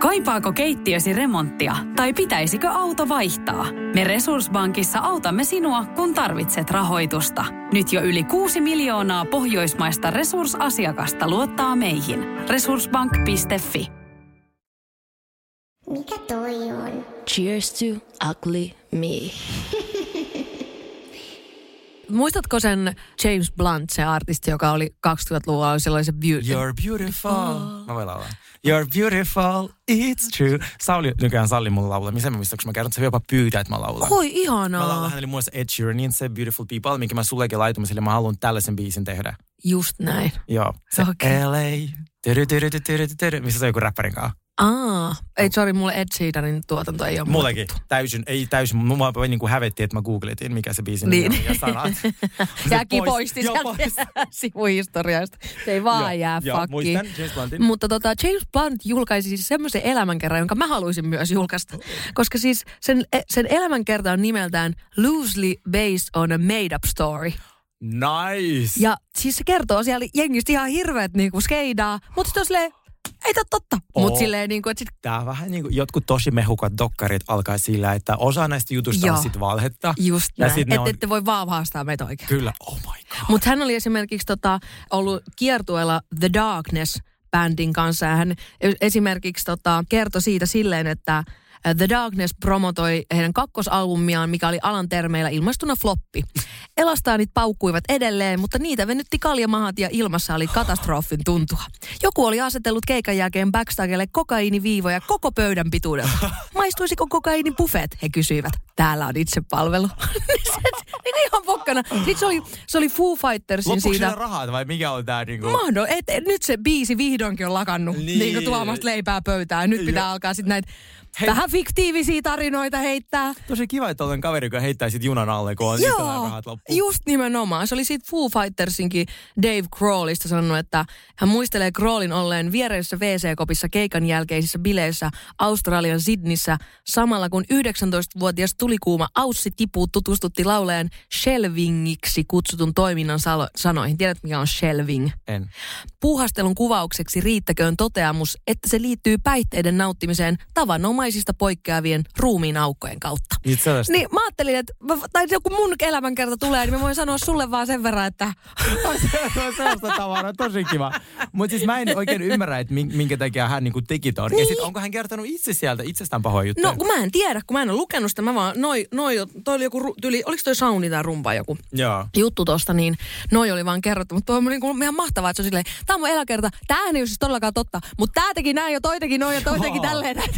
Speaker 6: Kaipaako keittiösi remonttia tai pitäisikö auto vaihtaa? Me Resurssbankissa autamme sinua, kun tarvitset rahoitusta. Nyt jo yli 6 miljoonaa pohjoismaista resursasiakasta luottaa meihin. Resurssbank.fi
Speaker 3: Mikä toi on?
Speaker 1: Cheers to ugly me. Muistatko sen James Blunt, se artisti, joka oli 20-luvulla, oli sellaisen beauty.
Speaker 2: You're beautiful. Mä voin laulaa. You're beautiful, it's true. Sauli nykyään salli mulle laulamisen, mä muistan, kun mä kerron, että se jopa pyytää, että mä laulan.
Speaker 1: Oi,
Speaker 2: Mä laulan
Speaker 1: ihanaa.
Speaker 2: hänelle muassa Ed Sheeranin se Beautiful People, minkä mä sullekin laitoin sille, mä haluan tällaisen biisin tehdä.
Speaker 1: Just näin.
Speaker 2: Joo. Se
Speaker 1: Okei.
Speaker 2: LA, tyry, tyry, tyry, tyry, missä se on joku räppärin kanssa.
Speaker 1: Aa, ei sorry, mulle Ed Sheeranin tuotanto ei ole
Speaker 2: Mullekin. Täysin, ei täysin. Mua niin kuin hävetti, että mä googletin, mikä se biisin
Speaker 1: Niin.
Speaker 2: on ja sanat. Pois-
Speaker 1: poisti sieltä sivuhistoriasta. Se ei vaan
Speaker 2: Joo,
Speaker 1: jää fakkiin.
Speaker 2: muistan James Bluntin.
Speaker 1: Mutta tota, James Blunt julkaisi siis semmoisen elämänkerran, jonka mä haluaisin myös julkaista. Koska siis sen, sen elämänkerta on nimeltään Loosely Based on a Made Up Story.
Speaker 2: Nice.
Speaker 1: Ja siis se kertoo siellä jengistä ihan hirveät niinku skeidaa, mutta sitten silleen, ei tää totta.
Speaker 2: Oo.
Speaker 1: Mutta silleen niinku, että sit,
Speaker 2: Tää vähän niin kuin jotkut tosi mehukat dokkarit alkaa sillä, että osa näistä jutusta
Speaker 1: Joo.
Speaker 2: on sit valhetta.
Speaker 1: just
Speaker 2: Ja
Speaker 1: näin. Että
Speaker 2: on-
Speaker 1: ette voi vaan haastaa meitä oikein.
Speaker 2: Kyllä, oh my god.
Speaker 1: Mutta hän oli esimerkiksi tota, ollut kiertueella The Darkness bändin kanssa. Ja hän esimerkiksi tota, kertoi siitä silleen, että The Darkness promotoi heidän kakkosalbumiaan, mikä oli alan termeillä ilmastuna floppi. Elastaanit paukkuivat edelleen, mutta niitä venytti kaljamahat ja ilmassa oli katastrofin tuntua. Joku oli asetellut keikan jälkeen backstagelle kokaiiniviivoja koko pöydän pituudelta. Maistuisiko kokaiini buffet, he kysyivät. Täällä on itsepalvelu. niin kuin ihan pokkana. Sitten se oli, se oli Foo Fightersin
Speaker 2: Loppuuko
Speaker 1: siitä.
Speaker 2: siitä rahat vai mikä on tää niinku?
Speaker 1: Mahdo, et, et, nyt se biisi vihdoinkin on lakannut niin,
Speaker 2: Niin.
Speaker 1: niin kuin tuomasta leipää pöytään. Nyt pitää
Speaker 2: Joo.
Speaker 1: alkaa sitten näitä
Speaker 2: Hei.
Speaker 1: vähän fiktiivisiä tarinoita heittää.
Speaker 2: Tosi kiva, että olen kaveri, joka heittää sit junan alle, kun on Joo,
Speaker 1: Joo,
Speaker 2: rahat loppu.
Speaker 1: just nimenomaan. Se oli siitä Foo Fightersinkin Dave Crawlista sanonut, että hän muistelee Crawlin olleen viereisessä WC-kopissa keikan jälkeisissä bileissä Australian Sydneyssä samalla kun 19-vuotias tulikuuma Aussi Tipu tutustutti laulajan shelvingiksi kutsutun toiminnan salo- sanoihin. Tiedät, mikä on shelving?
Speaker 2: En.
Speaker 1: Puuhastelun kuvaukseksi riittäköön toteamus, että se liittyy päihteiden nauttimiseen tavanomaisista poikkeavien ruumiin aukkojen kautta. Niin mä ajattelin, että mä- tai joku mun elämänkerta tulee, niin mä voin sanoa sulle vaan sen verran, että
Speaker 2: se on sellaista tavaraa, tosi kiva. Mutta siis mä en oikein ymmärrä, että min- minkä takia hän niinku teki ton. Ja
Speaker 1: Niin.
Speaker 2: sit onko hän kertonut itse sieltä itsestään pahoja juttuja?
Speaker 1: no kun mä en tiedä, kun mä en ole lukenut sitä, mä vaan, noi, noi, toi oli joku, tyli, oliko toi sauni tai rumpa joku
Speaker 2: Joo.
Speaker 1: juttu tosta, niin noi oli vaan kerrottu. Mutta toi on niin kuin ihan mahtavaa, että se on silleen, tää on mun eläkerta, täähän ei ole siis todellakaan totta, mutta tää teki näin ja toi teki noin ja toi teki tälleen.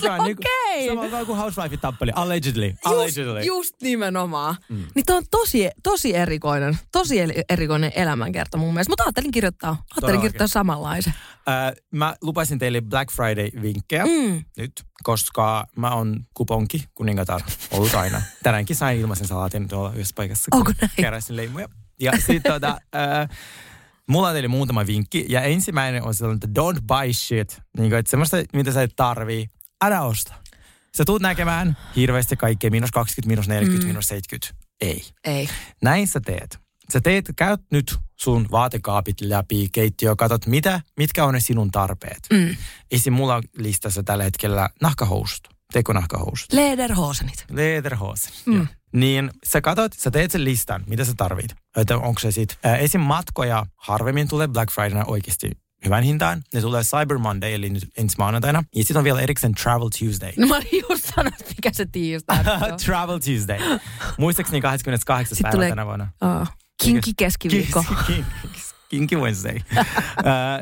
Speaker 2: Se on niinku,
Speaker 1: Okei.
Speaker 2: Samalla tavalla kuin Housewife tappeli. Allegedly. Allegedly.
Speaker 1: Just, just nimenomaan. Mm. Niin toi on tosi, tosi erikoinen, tosi erikoinen elämänkerta mun mielestä. Mutta ajattelin kirjoittaa, ajattelin kirjoittaa samanlaisen.
Speaker 2: Äh, mä lupasin teille Black Friday-vinkkejä
Speaker 1: Mm.
Speaker 2: nyt, koska mä oon kuponki kuningatar ollut aina. Tänäänkin sain ilmaisen salaatin tuolla yhdessä paikassa, kun
Speaker 1: Onko näin?
Speaker 2: keräsin leimuja. Ja sitten tota, äh, mulla on teille muutama vinkki. Ja ensimmäinen on sellainen, että don't buy shit. Niin kuin, että semmoista, mitä sä et tarvii, älä osta. Sä tuut näkemään hirveästi kaikkea, miinus 20, miinus 40, mm. miinus 70. Ei.
Speaker 1: Ei.
Speaker 2: Näin sä teet. Sä teet, käyt nyt sun vaatekaapit läpi, keittiö, katot mitä, mitkä on ne sinun tarpeet.
Speaker 1: Mm.
Speaker 2: Esim. mulla on listassa tällä hetkellä nahkahousut, tekonahkahousut,
Speaker 1: Lederhosenit.
Speaker 2: lederhosen.
Speaker 1: Mm.
Speaker 2: Niin sä katot, sä teet sen listan, mitä sä tarvit. Että onko se sit, ää, esim. matkoja harvemmin tulee Black Fridayna oikeasti hyvän hintaan. Ne tulee Cyber Monday, eli nyt ensi maanantaina. Ja sitten on vielä erikseen Travel Tuesday.
Speaker 1: No mä olin just sanonut, mikä se tiistai on.
Speaker 2: Travel Tuesday. Muistaakseni 28.
Speaker 1: Sitten
Speaker 2: päivä
Speaker 1: tulee-
Speaker 2: tänä vuonna.
Speaker 1: Oh. Kinki keskiviikko.
Speaker 2: Kinky- Kinky Wednesday. uh,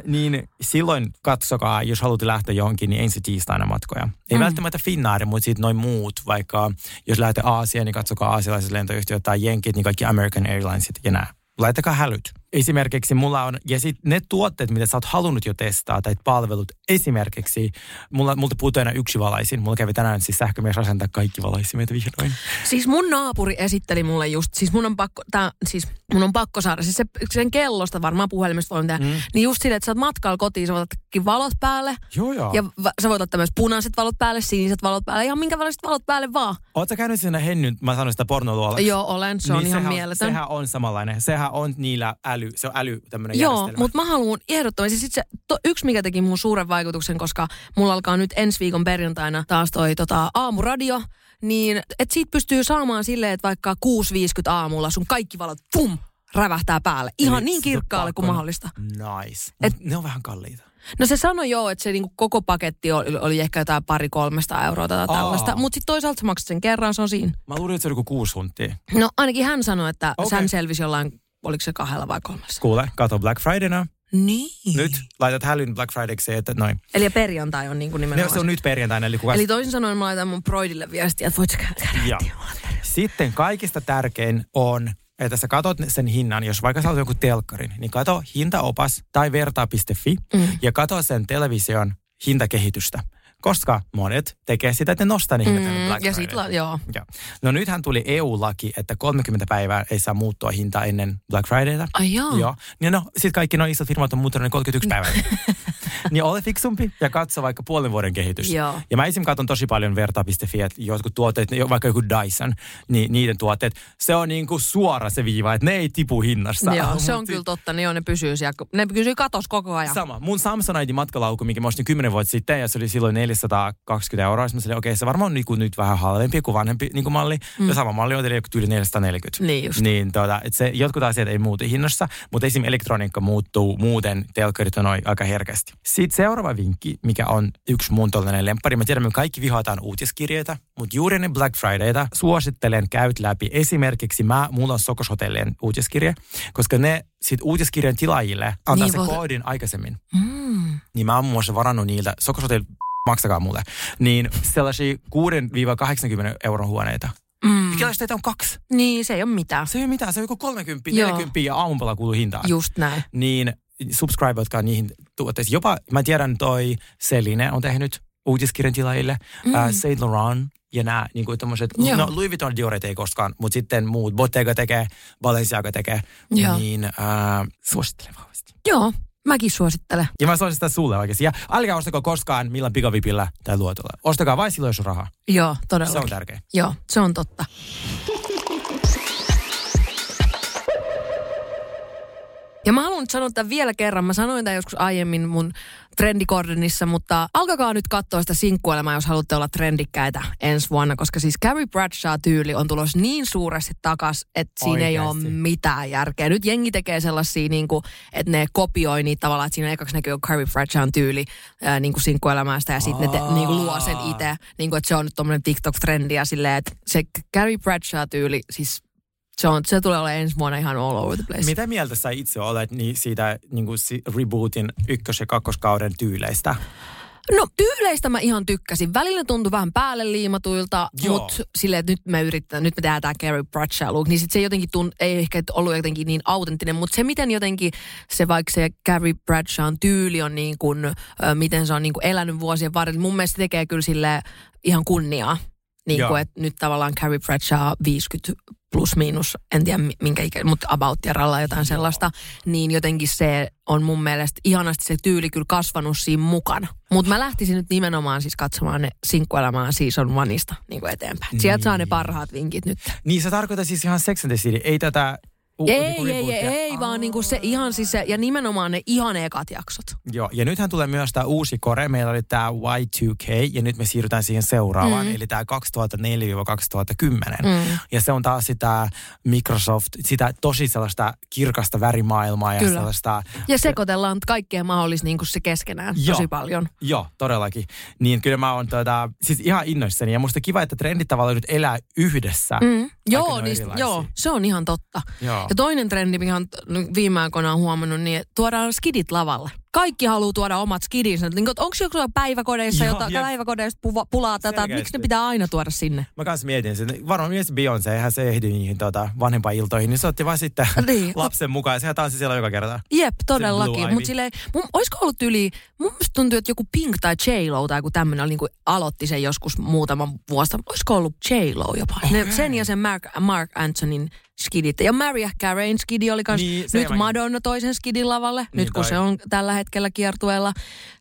Speaker 2: niin silloin katsokaa, jos haluatte lähteä johonkin, niin ensi tiistaina matkoja. Ei mm. välttämättä Finnair, mutta sitten noin muut. Vaikka jos lähdette Aasiaan, niin katsokaa aasialaiset lentoyhtiöt tai jenkit, niin kaikki American Airlinesit ja nämä. Laittakaa hälyt. Esimerkiksi mulla on, ja sitten ne tuotteet, mitä sä oot halunnut jo testaa, tai palvelut, esimerkiksi, mulla, multa puuttuu aina yksi valaisin. Mulla kävi tänään siis sähkömies asentaa kaikki valaisimet vihdoin.
Speaker 1: Siis mun naapuri esitteli mulle just, siis mun on pakko, tää, siis mun on pakko saada, siis se, sen kellosta varmaan puhelimesta voi tehdä, mm. niin just silleen, että sä oot matkalla kotiin, sä voit ottaa valot päälle.
Speaker 2: Joo, joo.
Speaker 1: Ja va, sä voit ottaa myös punaiset valot päälle, siniset valot päälle, ihan minkälaista valot päälle vaan.
Speaker 2: Oletko käynyt siinä Hennyn, mä sanoin sitä pornoluolaksi?
Speaker 1: Joo, olen, se on
Speaker 2: niin
Speaker 1: ihan
Speaker 2: sehän,
Speaker 1: mieletön.
Speaker 2: Sehän on samanlainen. Sehän on niillä äly, se on äly tämmöinen
Speaker 1: Joo, mutta mä haluan ehdottomasti. Sit se, to, yksi, mikä teki mun suuren vaikutuksen, koska mulla alkaa nyt ensi viikon perjantaina taas toi tota, aamuradio, niin että siitä pystyy saamaan silleen, että vaikka 6.50 aamulla sun kaikki valot, pum, rävähtää päälle. Ihan
Speaker 2: Eli
Speaker 1: niin kirkkaalle kuin mahdollista.
Speaker 2: Nice. Et- ne on vähän kalliita.
Speaker 1: No se sanoi joo, että se niinku koko paketti oli, oli ehkä jotain pari 300 euroa tai tällaista. Mutta sitten toisaalta sä maksat sen kerran, se on siinä.
Speaker 2: Mä luulin, että se oli joku kuusi huntia.
Speaker 1: No ainakin hän sanoi, että okay. selvisi jollain, oliko se kahdella vai kolmessa.
Speaker 2: Kuule, kato Black Fridayna.
Speaker 1: Niin.
Speaker 2: Nyt laitat hälyn Black Fridayksi, että noin.
Speaker 1: Eli perjantai on niinku
Speaker 2: Ne,
Speaker 1: nimenomaan.
Speaker 2: se on nyt perjantaina, eli kuka...
Speaker 1: Eli toisin sanoen mä laitan mun Broidille viestiä, että voit sä käydä
Speaker 2: Joo. Sitten kaikista tärkein on, että sä katot sen hinnan, jos vaikka sä olet joku telkkarin, niin kato hintaopas tai vertaa.fi mm. ja kato sen television hintakehitystä. Koska monet tekee sitä, että ne nostaa hinnat mm, Black
Speaker 1: ja sit la, joo.
Speaker 2: Joo. No nythän tuli EU-laki, että 30 päivää ei saa muuttua hinta ennen Black Fridayta.
Speaker 1: Ai joo.
Speaker 2: Joo. Ja no, sitten kaikki nuo isot firmat on muuttanut ne 31 päivää. niin ole fiksumpi ja katso vaikka puolen vuoden kehitystä.
Speaker 1: Joo.
Speaker 2: Ja mä esim. katson tosi paljon verta.fi, että jotkut tuotteet, vaikka joku Dyson, niin niiden tuotteet, se on niin kuin suora se viiva, että ne ei tipu hinnasta.
Speaker 1: Joo, se on
Speaker 2: sit-
Speaker 1: kyllä totta. Niin joo, ne pysyy siellä. Ne pysyy katos koko ajan.
Speaker 2: Sama. Mun Samsonite matkalauku, mikä mä ostin 10 vuotta sitten, ja se oli silloin 420 euroa. Sitten mä sanoin, okei, se varmaan on niinku nyt vähän halvempi kuin vanhempi niinku malli. Mm. Ja sama malli on tyyli 440.
Speaker 1: Niin just.
Speaker 2: Niin tota, et se, jotkut asiat ei muutu hinnassa, mutta esim. elektroniikka muuttuu muuten, telkkarit on aika herkästi. Sitten seuraava vinkki, mikä on yksi mun tollainen lemppari. Mä tiedän, me kaikki vihataan uutiskirjeitä, mutta juuri ne Black Fridayta suosittelen käyt läpi. Esimerkiksi mä, mulla on Sokoshotellien uutiskirje, koska ne sit uutiskirjan tilaajille antaa
Speaker 1: Niin
Speaker 2: se
Speaker 1: voit-
Speaker 2: koodin aikaisemmin
Speaker 1: Mm.
Speaker 2: niin mä oon muun muassa varannut niiltä, Sokosotel maksakaa mulle, niin sellaisia 6-80 euron huoneita.
Speaker 1: Mm.
Speaker 2: Teitä on kaksi?
Speaker 1: Niin, se ei ole mitään.
Speaker 2: Se ei ole mitään, se on joku 30,
Speaker 1: Joo.
Speaker 2: 40 ja aamupala kuuluu hintaan.
Speaker 1: Just näin.
Speaker 2: Niin subscribeotkaa niihin tuotteisiin. Jopa, mä tiedän toi Celine on tehnyt uutiskirjan tilaajille, mm. äh, Saint Laurent ja nämä niin kuin tommoset,
Speaker 1: Joo.
Speaker 2: no Louis Vuitton Dioret ei koskaan, mutta sitten muut, Bottega tekee, Balenciaga tekee,
Speaker 1: Joo.
Speaker 2: niin äh, suosittelen vahvasti.
Speaker 1: Joo, mäkin suosittelen.
Speaker 2: Ja mä suosittelen sulle oikeasti. Ja älkää ostako koskaan millään pikavipillä tai luotolla. Ostakaa vain silloin, jos on rahaa.
Speaker 1: Joo,
Speaker 2: Se
Speaker 1: todella.
Speaker 2: on tärkeä.
Speaker 1: Joo, se on totta. Ja mä haluan nyt sanoa tämän vielä kerran. Mä sanoin tämän joskus aiemmin mun trendikordonissa, mutta alkakaa nyt katsoa sitä sinkkuelämää, jos haluatte olla trendikkäitä ensi vuonna, koska siis Carrie Bradshaw-tyyli on tulossa niin suuresti takas, että siinä ei ole
Speaker 2: Oikeasti.
Speaker 1: mitään järkeä. Nyt jengi tekee sellaisia, niin kuin, että ne kopioi niitä tavallaan, että siinä ekaksi näkyy Carrie Bradshawn tyyli ää, niin kuin sinkkuelämästä ja sitten ne te, niin kuin luo sen itse, niin kuin, että se on nyt tommonen TikTok-trendi ja silleen, että se Carrie Bradshaw-tyyli, siis se, on, se tulee olemaan ensi vuonna ihan all over the place.
Speaker 2: Mitä mieltä sä itse olet niin siitä niin kuin si- rebootin ykkös- ja kakkoskauden tyyleistä?
Speaker 1: No tyyleistä mä ihan tykkäsin. Välillä tuntui vähän päälle liimatuilta, mutta silleen, että nyt me yritetään, nyt me tehdään tämä Carrie Bradshaw look, niin sit se jotenkin tunt, ei ehkä ollut jotenkin niin autenttinen, mutta se miten jotenkin se vaikka se Carrie Bradshawn tyyli on niin kuin, miten se on niin kuin elänyt vuosien varrella, mun mielestä se tekee kyllä sille ihan kunniaa. Niin kuin, että nyt tavallaan Carrie Bradshaw 50 plus miinus, en tiedä mi- minkä ikä, mutta about ja ralla jotain sellaista, niin jotenkin se on mun mielestä ihanasti se tyyli kyllä kasvanut siinä mukana. Mutta mä lähtisin nyt nimenomaan siis katsomaan ne sinkkuelämää season oneista niin kuin eteenpäin. Sieltä saa ne parhaat vinkit nyt.
Speaker 2: Niin se tarkoittaa siis ihan Sex and the City, ei tätä...
Speaker 1: Ei, ei, ei, ei, vaan niinku se ihan siis se, ja nimenomaan ne ihan ekat jaksot.
Speaker 2: Joo, ja nythän tulee myös tämä uusi kore. Meillä oli tämä Y2K, ja nyt me siirrytään siihen seuraavaan, mm. eli tämä 2004-2010. Mm. Ja se on taas sitä Microsoft, sitä tosi sellaista kirkasta värimaailmaa ja
Speaker 1: Kyllä.
Speaker 2: sellaista...
Speaker 1: Ja sekoitellaan kaikkea mahdollista niin kuin se keskenään
Speaker 2: Joo.
Speaker 1: tosi paljon.
Speaker 2: Joo, todellakin. Niin kyllä mä oon tota, siis ihan innoissani, ja musta kiva, että trendit tavallaan nyt elää yhdessä.
Speaker 1: Mm. Joo,
Speaker 2: erilaisia.
Speaker 1: joo, se on ihan totta.
Speaker 2: Joo.
Speaker 1: Ja toinen trendi, mikä on viime aikoina on huomannut, niin tuodaan skidit lavalle. kaikki haluaa tuoda omat skidinsä. Niin, onko joku päiväkodeissa,
Speaker 2: Joo,
Speaker 1: jota,
Speaker 2: jep.
Speaker 1: päiväkodeista puva, pulaa tätä, että miksi
Speaker 2: Selkeästi.
Speaker 1: ne pitää aina tuoda sinne?
Speaker 2: Mä kanssa mietin sen. Varmaan myös Beyoncé, eihän se ehdi niihin tota, vanhempainiltoihin, niin se otti vaan sitten
Speaker 1: Niin.
Speaker 2: lapsen mukaan ja sehän tanssi siellä joka kerta.
Speaker 1: Jep, todellakin. Mutta silleen, mun, olisiko ollut yli, mun mielestä tuntuu, että joku Pink tai J-Lo tai joku tämmöinen oli niin kuin aloitti sen joskus muutaman vuosta. Olisiko ollut J-Lo jopa? Ne, sen ja sen Mark, Mark Antonin skidit. Ja Mariah Carey skidi oli kans.
Speaker 2: Niin,
Speaker 1: nyt. Madonna toisen skidin lavalle,
Speaker 2: Niin
Speaker 1: nyt kun
Speaker 2: toi.
Speaker 1: se on tällä hetkellä kiertueella.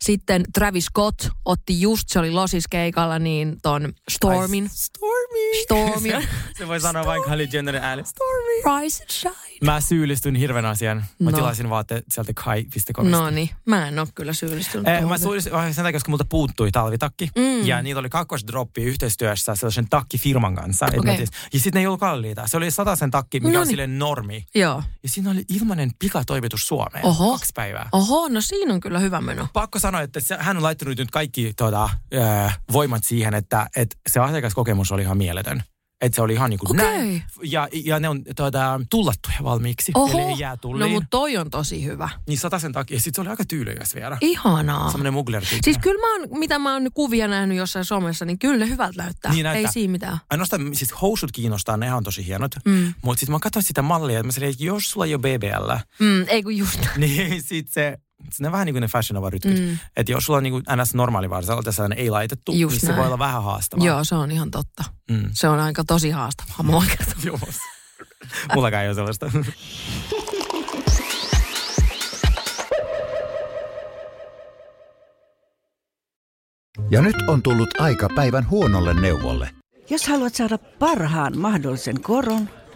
Speaker 1: Sitten Travis Scott otti just, se oli Losis keikalla, niin ton Stormin.
Speaker 2: Ai, Stormy.
Speaker 1: Stormy.
Speaker 2: se, se voi sanoa vaikka Kylie Jennerin ääni.
Speaker 1: Stormy. Rise and shine.
Speaker 2: Mä syyllistyn hirveän asian. Mä
Speaker 1: No.
Speaker 2: tilasin vaatteet sieltä kai.comista.
Speaker 1: No niin, mä en ole kyllä syyllistynyt.
Speaker 2: Eh, mä syyllistin vähän sen takia, koska multa puuttui talvitakki.
Speaker 1: Mm.
Speaker 2: Ja niitä oli kakkosdroppi yhteistyössä sellaisen takkifirman kanssa. Mä ties- Ja sitten ne ei ollut kalliita. Se oli sen takki, mikä
Speaker 1: No
Speaker 2: on
Speaker 1: niin.
Speaker 2: silleen normi.
Speaker 1: Joo.
Speaker 2: Ja siinä oli ilmainen pikatoimitus Suomeen.
Speaker 1: Oho.
Speaker 2: Kaksi päivää.
Speaker 1: Oho, no siinä on kyllä hyvä meno.
Speaker 2: Pakko sanoa, että se, hän on laittanut nyt kaikki tuota, ö, voimat siihen, että, että se asiakaskokemus oli ihan mieletön. Että se oli ihan niin kuin
Speaker 1: Okei.
Speaker 2: näin. Ja, ja ne on tuota, tullattuja valmiiksi.
Speaker 1: Oho,
Speaker 2: Eli ei jää
Speaker 1: no
Speaker 2: tulliin.
Speaker 1: mutta toi on tosi hyvä.
Speaker 2: Niin sen takia. Ja sitten se oli aika tyylikäs vielä.
Speaker 1: Ihanaa.
Speaker 2: Semmoinen mugler
Speaker 1: Siis kyllä mä oon, mitä mä oon kuvia nähnyt jossain somessa, niin kyllä ne hyvältä näyttää.
Speaker 2: Niin näyttää.
Speaker 1: Ei siinä mitään.
Speaker 2: Ainoastaan siis housut kiinnostaa, ne on tosi hienot.
Speaker 1: Mm.
Speaker 2: Mutta sitten mä katsoin sitä mallia, että mä sanoin, että jos sulla ei ole BBL,
Speaker 1: Mm, ei kun just.
Speaker 2: niin sitten se, se on vähän niin kuin ne fashion over rytkyt.
Speaker 1: Mm.
Speaker 2: Että jos sulla on niin kuin ns. normaali varsa, on sellainen ei laitettu,
Speaker 1: Just
Speaker 2: niin se
Speaker 1: näin.
Speaker 2: voi olla vähän haastavaa.
Speaker 1: Joo, se on ihan totta.
Speaker 2: Mm.
Speaker 1: Se on aika tosi haastavaa. Kertoa.
Speaker 2: Joo. Mullakaan ei ole sellaista.
Speaker 4: Ja nyt on tullut aika päivän huonolle neuvolle.
Speaker 5: Jos haluat saada parhaan mahdollisen koron,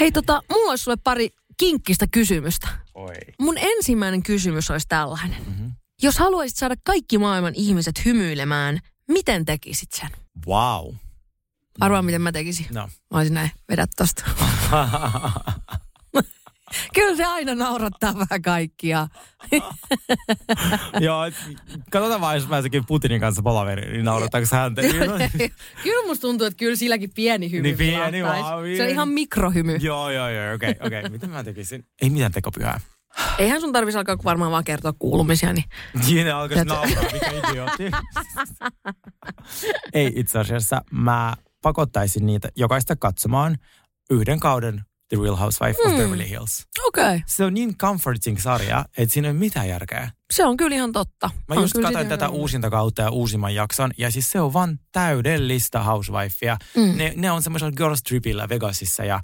Speaker 1: Hei tota, mulla olisi sulle pari kinkkistä kysymystä.
Speaker 2: Oi.
Speaker 1: Mun ensimmäinen kysymys olisi tällainen. Mm-hmm. Jos haluaisit saada kaikki maailman ihmiset hymyilemään, miten tekisit sen?
Speaker 2: Wow.
Speaker 1: Arvaa, miten mä tekisin.
Speaker 2: No.
Speaker 1: Mä olisin näin, vedä tosta. Kyllä se aina naurattaa vähän kaikkia.
Speaker 2: Joo, katsotaan vaan, jos pääsekin Putinin kanssa palaveriin, niin naurattaako häntä?
Speaker 1: kyllä musta tuntuu, että kyllä silläkin pieni hymy
Speaker 2: Niin pieni vaan,
Speaker 1: Se on ihan mikrohymy.
Speaker 2: joo, joo, joo, okei, okay, okei. Okay. Mitä mä tekisin? Ei mitään tekopyhää.
Speaker 1: Eihän sun tarvitsisi alkaa varmaan vaan kertoa kuulumisia, niin
Speaker 2: Siinä alkaisi
Speaker 1: Tiedätkö?
Speaker 2: nauraa, mikä idiootti. Ei itse asiassa. Mä pakottaisin niitä jokaista katsomaan yhden kauden The Real Housewife of
Speaker 1: Hmm.
Speaker 2: Beverly Hills.
Speaker 1: okei. Okay.
Speaker 2: Se on niin comforting sarja, että siinä ei ole mitään järkeä.
Speaker 1: Se on kyllä ihan totta.
Speaker 2: Mä
Speaker 1: On
Speaker 2: just katsoin tätä
Speaker 1: ihan-
Speaker 2: uusinta kautta ja uusimman jakson, ja siis se on vaan täydellistä housewifea.
Speaker 1: Mm.
Speaker 2: Ne, ne on semmoisella girls tripillä Vegasissa, ja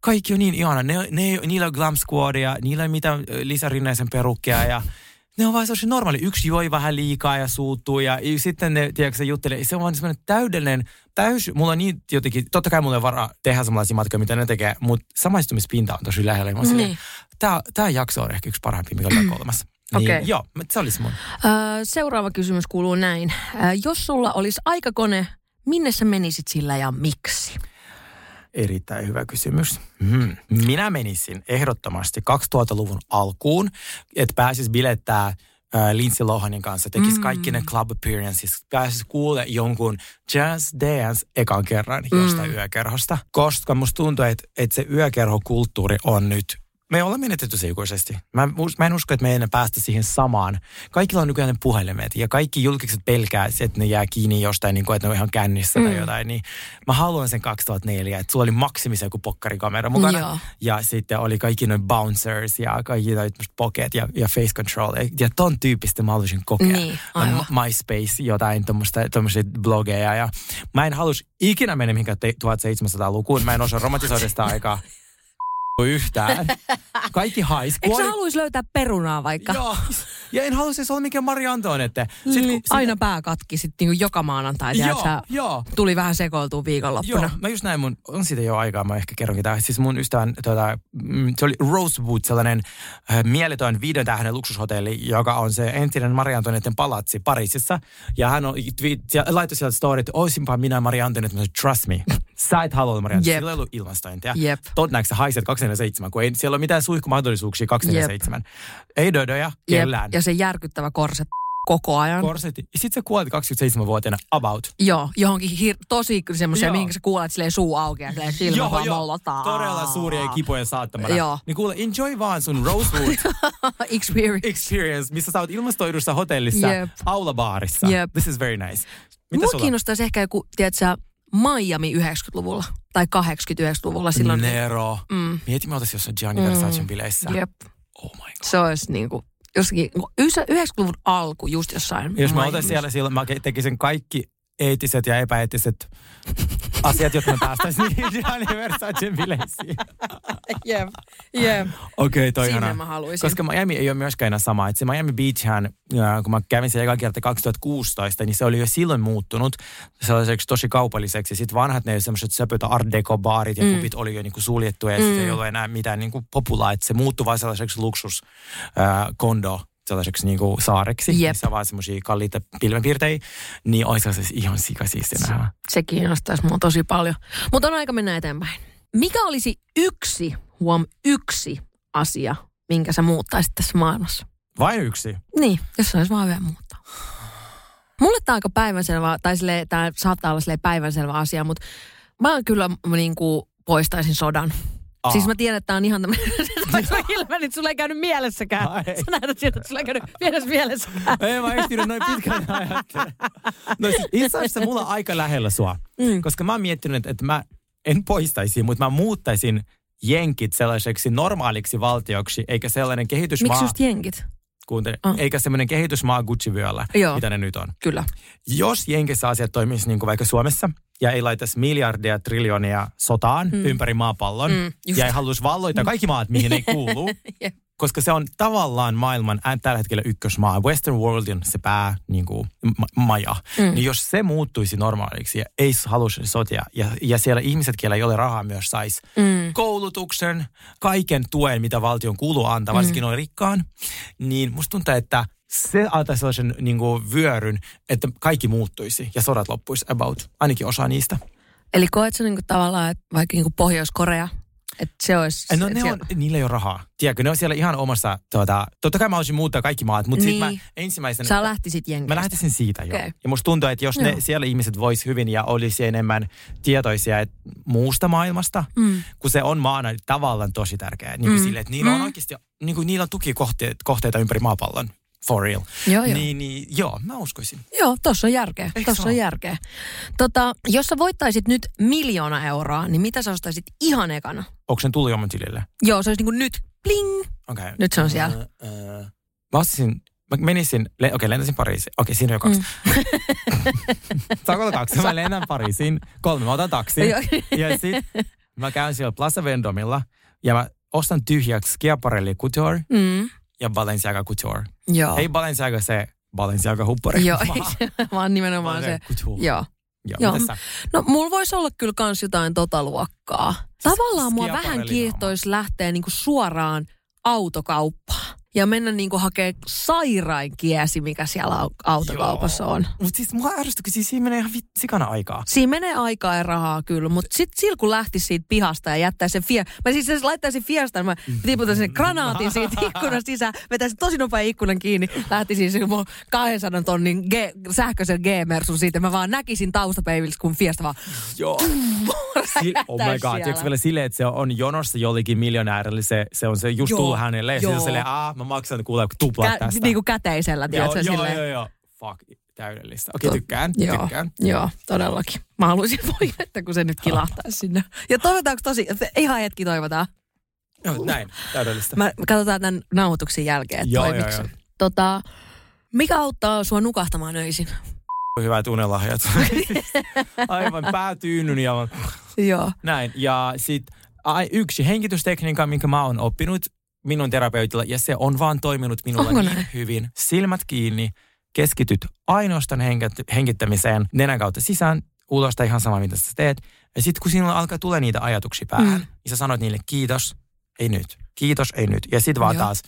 Speaker 2: kaikki on niin ihana. Ne, ne, niillä on glam squadia, niillä ei mitään Lisa Rinneisen perukkia, ja ne on vaan sellaisia normaali. Yksi joi vähän liikaa ja suuttuu, ja sitten ne, tiedätkö, se juttelee. Se on vaan semmoinen täydellinen, täys, mulla on niin jotenkin, totta kai mulla on varaa tehdä samanlaisia matkoja, mitä ne tekee, mutta samaistumispinta on tosi lähellä. Mä
Speaker 1: Niin.
Speaker 2: Tää, tää jakso on ehkä yksi parhaimpi, mikä oli kolmas. Niin,
Speaker 1: Okei.
Speaker 2: Joo, se olisi mun.
Speaker 1: Öö, seuraava kysymys kuuluu näin. Öö, jos sulla olisi aikakone, minne sä menisit sillä ja miksi?
Speaker 2: Erittäin hyvä kysymys. Mm. Minä menisin ehdottomasti 2000-luvun alkuun, että pääsis bilettää äh, Lindsay Lohanin kanssa, tekisi
Speaker 1: Mm.
Speaker 2: kaikki ne club appearances, pääsis kuule jonkun Just Dance ekan kerran jostain
Speaker 1: Mm.
Speaker 2: yökerhosta. Koska musta tuntuu, että, että se yökerhokulttuuri on nyt me ollaan menetetty se ikuisesti. Mä, mä en usko, että me enää päästä siihen samaan. Kaikilla on nykyään ne puhelimet ja kaikki julkiset pelkää, että ne jää kiinni jostain, niin kuin, että ne on ihan kännissä tai
Speaker 1: Mm.
Speaker 2: jotain. Niin mä haluan sen 2004, että sulla oli maksimissa joku pokkarikamera mukana.
Speaker 1: Joo.
Speaker 2: Ja sitten oli kaikki noin bouncers ja kaikki noin pocket ja, ja face control. Ja ton tyyppistä mä haluaisin kokea.
Speaker 1: Niin, aivan.
Speaker 2: MySpace, jotain tuommoisia blogeja. Ja mä en halus ikinä mennä mihinkään te- 1700-lukuun. Mä en osaa romantisoida sitä aikaa. yhtään. Kaikki hais.
Speaker 1: Eikö sä haluaisi löytää perunaa vaikka?
Speaker 2: Joo. Ja en halua siis olla mikään Maria Antoinette.
Speaker 1: Niin,
Speaker 2: kun-
Speaker 1: aina pää katki sitten niinku joka maanantai,
Speaker 2: Joo,
Speaker 1: tiedätkö,
Speaker 2: joo.
Speaker 1: tuli vähän sekoiltua viikonloppuna.
Speaker 2: Joo, mä just näin mun, on siitä jo aikaa, mä ehkä kerronkin tämä. Siis mun ystävän, tota, mm, se oli Rosewood, sellainen äh, mieletön viiden tähden luksushotelli, joka on se entinen Maria Antoinetten palatsi Pariisissa. Ja hän on, siellä- laittoi sieltä story, että oisinpa minä Maria Antoinette, trust me. Sä et halua Maria Antoinette.
Speaker 1: Jep.
Speaker 2: Sillä ei ollut ilmastointia.
Speaker 1: Jep.
Speaker 2: Todennäköisesti sä haiset 247, kun ei siellä ole mitään suihkumahdollisuuksia 247. Ei dödöjä,
Speaker 1: Jep,
Speaker 2: kellään.
Speaker 1: Ja se järkyttävä korset koko ajan.
Speaker 2: Korsetti. Sitten sä kuolit 27-vuotiaana about.
Speaker 1: Joo, johonkin hir- tosi semmoiseen,
Speaker 2: Joo.
Speaker 1: mihin sä kuulet silleen suu auki ja silleen silmä vaan mollotaan.
Speaker 2: todella suuria kipujen saattamana.
Speaker 1: Joo.
Speaker 2: Niin kuule, enjoy vaan sun Rosewood
Speaker 1: Experience.
Speaker 2: experience, missä sä oot ilmastoidussa hotellissa,
Speaker 1: Jep.
Speaker 2: aulabaarissa.
Speaker 1: Jep.
Speaker 2: This is very nice. Mitä
Speaker 1: Mua
Speaker 2: sulla?
Speaker 1: kiinnostaisi ehkä joku, tiedätkö, Miami 90-luvulla tai 80-90-luvulla silloin.
Speaker 2: Nero.
Speaker 1: Mm.
Speaker 2: Mieti, me oltaisiin jossain Gianni Versacen bileissä.
Speaker 1: Jep.
Speaker 2: Oh my god.
Speaker 1: Se olisi niinku, jossakin, 90-luvun alku just jossain.
Speaker 2: Jos mä oltaisin siellä silloin, mä tekisin kaikki eettiset ja epäeettiset asiat, jotta me päästäisiin Gianni Versacen bileisiin.
Speaker 1: Jep, jep.
Speaker 2: Okei, toi
Speaker 1: Sinne
Speaker 2: ihanaa.
Speaker 1: mä haluaisin.
Speaker 2: Koska Miami ei ole myöskään enää sama. Et se Miami Beachhän, kun mä kävin siellä eka kerta 2016, niin se oli jo silloin muuttunut sellaiseksi tosi kaupalliseksi. Sitten vanhat ne semmoiset söpöt art deco baarit ja mm. kupit oli jo niinku suljettu ja mm. sitten ei ollut enää mitään niinku populaa. Et se muuttui vaan sellaiseksi luksus ää, kondo sellaiseksi niinku saareksi,
Speaker 1: Jep.
Speaker 2: missä on vaan semmoisia kalliita pilvenpiirtejä, niin olisi se ihan sikasiisti nähdä.
Speaker 1: Se kiinnostaisi mua tosi paljon. Mutta on aika mennä eteenpäin. Mikä olisi yksi, huom, yksi asia, minkä sä muuttaisit tässä maailmassa?
Speaker 2: Vain yksi.
Speaker 1: Niin, jos saisi vaan vielä muuttaa. Mulle tämä on aika päivänselvä, tai tämä saattaa olla päivänselvä asia, mutta mä kyllä niin kuin poistaisin sodan.
Speaker 2: Aa.
Speaker 1: Siis mä tiedän, että tämä on ihan tämmöinen, vaikka ilmeni, että sulla ei käynyt mielessäkään.
Speaker 2: Ai.
Speaker 1: Sä näytät siltä, että sulla ei käynyt pienessä mielessäkään.
Speaker 2: Ei mä ehtinyt noin pitkään ajattele. No siis itse asiassa mulla on aika lähellä sua.
Speaker 1: Mm.
Speaker 2: Koska mä oon miettinyt, että mä en poistaisi, mutta mä muuttaisin jenkit sellaiseksi normaaliksi valtioksi, eikä sellainen kehitysmaa,
Speaker 1: Miksi just jenkit?
Speaker 2: kuuntele,
Speaker 1: Ah.
Speaker 2: eikä semmoinen kehitysmaa Gucci-vyöllä,
Speaker 1: Joo.
Speaker 2: mitä ne nyt on.
Speaker 1: Kyllä.
Speaker 2: Jos jenkissä asiat toimisi niin kuin vaikka Suomessa, ja ei laitaisi miljardia, triljoonia sotaan mm. ympäri maapallon,
Speaker 1: Mm, just.
Speaker 2: ja ei haluaisi valloita kaikki maat, mihin ei kuulu,
Speaker 1: Jep.
Speaker 2: Koska se on tavallaan maailman tällä hetkellä ykkösmaa. Western World on se pää niin kuin, ma- maja. Mm. Niin jos se muuttuisi normaaliksi ja ei haluaisi sotia ja, ja siellä ihmiset, keillä ei ole rahaa myös saisi
Speaker 1: Mm.
Speaker 2: koulutuksen, kaiken tuen, mitä valtion kuuluu antaa, varsinkin mm. noin rikkaan, niin musta tuntuu, että se antaisi sellaisen niin kuin, vyöryn, että kaikki muuttuisi ja sodat loppuisi about, ainakin osa niistä.
Speaker 1: Eli koet sä niinku tavallaan, että vaikka niinku Pohjois-Korea, että se olisi...
Speaker 2: No
Speaker 1: et
Speaker 2: ne
Speaker 1: siellä-
Speaker 2: on, niillä ei ole rahaa. Tiedätkö, ne on siellä ihan omassa, tuota, totta kai mä olisin muuttaa kaikki maat, mutta niin. Sitten mä ensimmäisenä...
Speaker 1: Sä lähtisit jenkistä.
Speaker 2: Mä lähtisin siitä jo.
Speaker 1: Okei.
Speaker 2: Ja musta tuntuu, että jos ne,
Speaker 1: Joo.
Speaker 2: siellä ihmiset vois hyvin ja olisi enemmän tietoisia et, muusta maailmasta,
Speaker 1: Mm.
Speaker 2: kun se on maana tavallaan tosi tärkeää. Niin kuin
Speaker 1: Mm.
Speaker 2: sille, että niillä on
Speaker 1: Mm.
Speaker 2: oikeasti, niin kuin niillä on tukikohteita kohteita ympäri maapallon. For real.
Speaker 1: Joo, joo.
Speaker 2: Niin, niin, joo, mä uskoisin.
Speaker 1: Joo, tossa on järkeä.
Speaker 2: Eikö
Speaker 1: Tossa on järkeä. Tota, jos sä voittaisit nyt miljoona euroa, niin mitä sä ostaisit ihan ekana?
Speaker 2: Onko sen tullut jo mun tilille?
Speaker 1: Joo, se olisi niinku nyt, bling.
Speaker 2: Okay.
Speaker 1: Nyt se on siellä.
Speaker 2: Äh, äh, mä ostasin, mä menisin, le, okei, lentäisin Pariisiin. Okei, siinä on jo kaksi. Saanko olla kaksi? Mä lennän Pariisiin. Kolme, mä otan taksin.
Speaker 1: Joo.
Speaker 2: ja sit mä käyn siellä Plaza Vendomilla ja mä ostan tyhjäksi Schiaparelli Couture
Speaker 1: Mm.
Speaker 2: Ja Balenciaga Couture.
Speaker 1: Joo.
Speaker 2: Ei Balenciaga se Balenciaga huppari.
Speaker 1: Joo,
Speaker 2: vaan
Speaker 1: nimenomaan se.
Speaker 2: Couture.
Speaker 1: Joo.
Speaker 2: Joo,
Speaker 1: Joo. No mulla voisi olla kyllä kans jotain tota luokkaa. Tavallaan mua vähän
Speaker 2: naama.
Speaker 1: kiehtoisi lähteä niinku suoraan autokauppaan. Ja mennä niinku hakee sairain kiesi, mikä siellä au- autokaupassa on.
Speaker 2: Mutta siis mua ärsyttää, kun siis siinä menee ihan sikana aikaa.
Speaker 1: Siinä menee aikaa ja rahaa kyllä, mutta sitten sillä kun lähtisi siitä pihasta ja jättäisi sen fie... Mä siis jos laittaisin fiestan, mä tiputaisin sen granaatin siitä ikkunasta sisään, vetäisin tosi nopea ikkunan kiinni, lähtisin sen mun 200 tonnin G- sähköisen G-mersun siitä, mä vaan näkisin taustapeilistä, kun fiesta vaan
Speaker 2: Joo. Si- oh my god, tiedätkö vielä silleen, että se on jonossa jollekin miljonäärille, se, se on se just
Speaker 1: Joo,
Speaker 2: tullut hänelle. Ja
Speaker 1: joo.
Speaker 2: sitten silleen, aah, mä maksan kuule tuplat
Speaker 1: Kä-
Speaker 2: tästä.
Speaker 1: niinku käteisellä,
Speaker 2: joo,
Speaker 1: tiedätkö,
Speaker 2: joo,
Speaker 1: silleen.
Speaker 2: joo, joo. Fuck, täydellistä. Okei,
Speaker 1: To-
Speaker 2: tykkään,
Speaker 1: Joo,
Speaker 2: tykkään.
Speaker 1: joo, todellakin. Mä haluaisin voi, että kun se nyt kilahtaisi sinne. Ja toivotaanko tosi, ihan hetki toivotaan.
Speaker 2: Joo, näin, täydellistä.
Speaker 1: Mä, katsotaan tämän nauhoituksen jälkeen, että
Speaker 2: Joo,
Speaker 1: toimiko
Speaker 2: joo, joo.
Speaker 1: Tota, mikä auttaa sua nukahtamaan öisin?
Speaker 2: Hyvät unelahjat. Aivan päätyynyn ja
Speaker 1: Joo.
Speaker 2: näin. Ja sit ai, yksi hengitystekniikka, minkä mä oon oppinut minun terapeutilla, ja se on vaan toiminut minulla
Speaker 1: Onko
Speaker 2: niin
Speaker 1: näin?
Speaker 2: hyvin. Silmät kiinni, keskityt ainoastaan hengittämiseen, nenän kautta sisään, ulos tai ihan sama, mitä sä teet. Ja sitten kun sinulla alkaa tulla niitä ajatuksia päähän,
Speaker 1: mm.
Speaker 2: niin sä sanot niille kiitos, ei nyt. Kiitos, ei nyt. Ja sitten vaan
Speaker 1: Joo.
Speaker 2: taas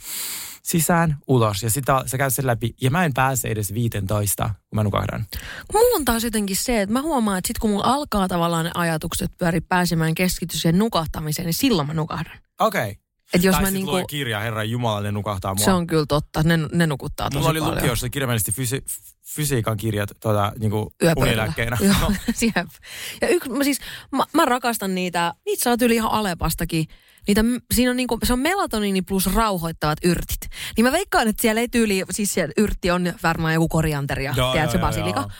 Speaker 2: sisään, ulos. Ja sitten sä käyt sen läpi. Ja mä en pääse edes 15, kun mä nukahdan.
Speaker 1: Mulla on taas jotenkin se, että mä huomaan, että sit kun mulla alkaa tavallaan ne ajatukset pyöri pääsemään keskitys ja nukahtamiseen, niin silloin mä nukahdan.
Speaker 2: Okei. Okay.
Speaker 1: Et jos
Speaker 2: tai
Speaker 1: mä niinku,
Speaker 2: kirja, Herran Jumala, ne nukahtaa mua.
Speaker 1: se on kyllä totta, ne, ne nukuttaa tosi
Speaker 2: Mulla oli
Speaker 1: paljon.
Speaker 2: lukiossa kirjaimellisesti fysi- fysiikan kirjat tuota, niinku
Speaker 1: Yöpöydällä.
Speaker 2: unilääkkeinä.
Speaker 1: Joo,
Speaker 2: No.
Speaker 1: Ja yksi, mä siis, mä, mä rakastan niitä, niitä saa yli ihan Alepastakin. Niitä, siinä on niinku, se on melatoniini plus rauhoittavat yrtit. Niin mä veikkaan, että siellä ei tyyli, siis siellä yrtti on varmaan joku korianteri ja
Speaker 2: Joo,
Speaker 1: tiedätkö,
Speaker 2: joo,
Speaker 1: basilika.
Speaker 2: joo.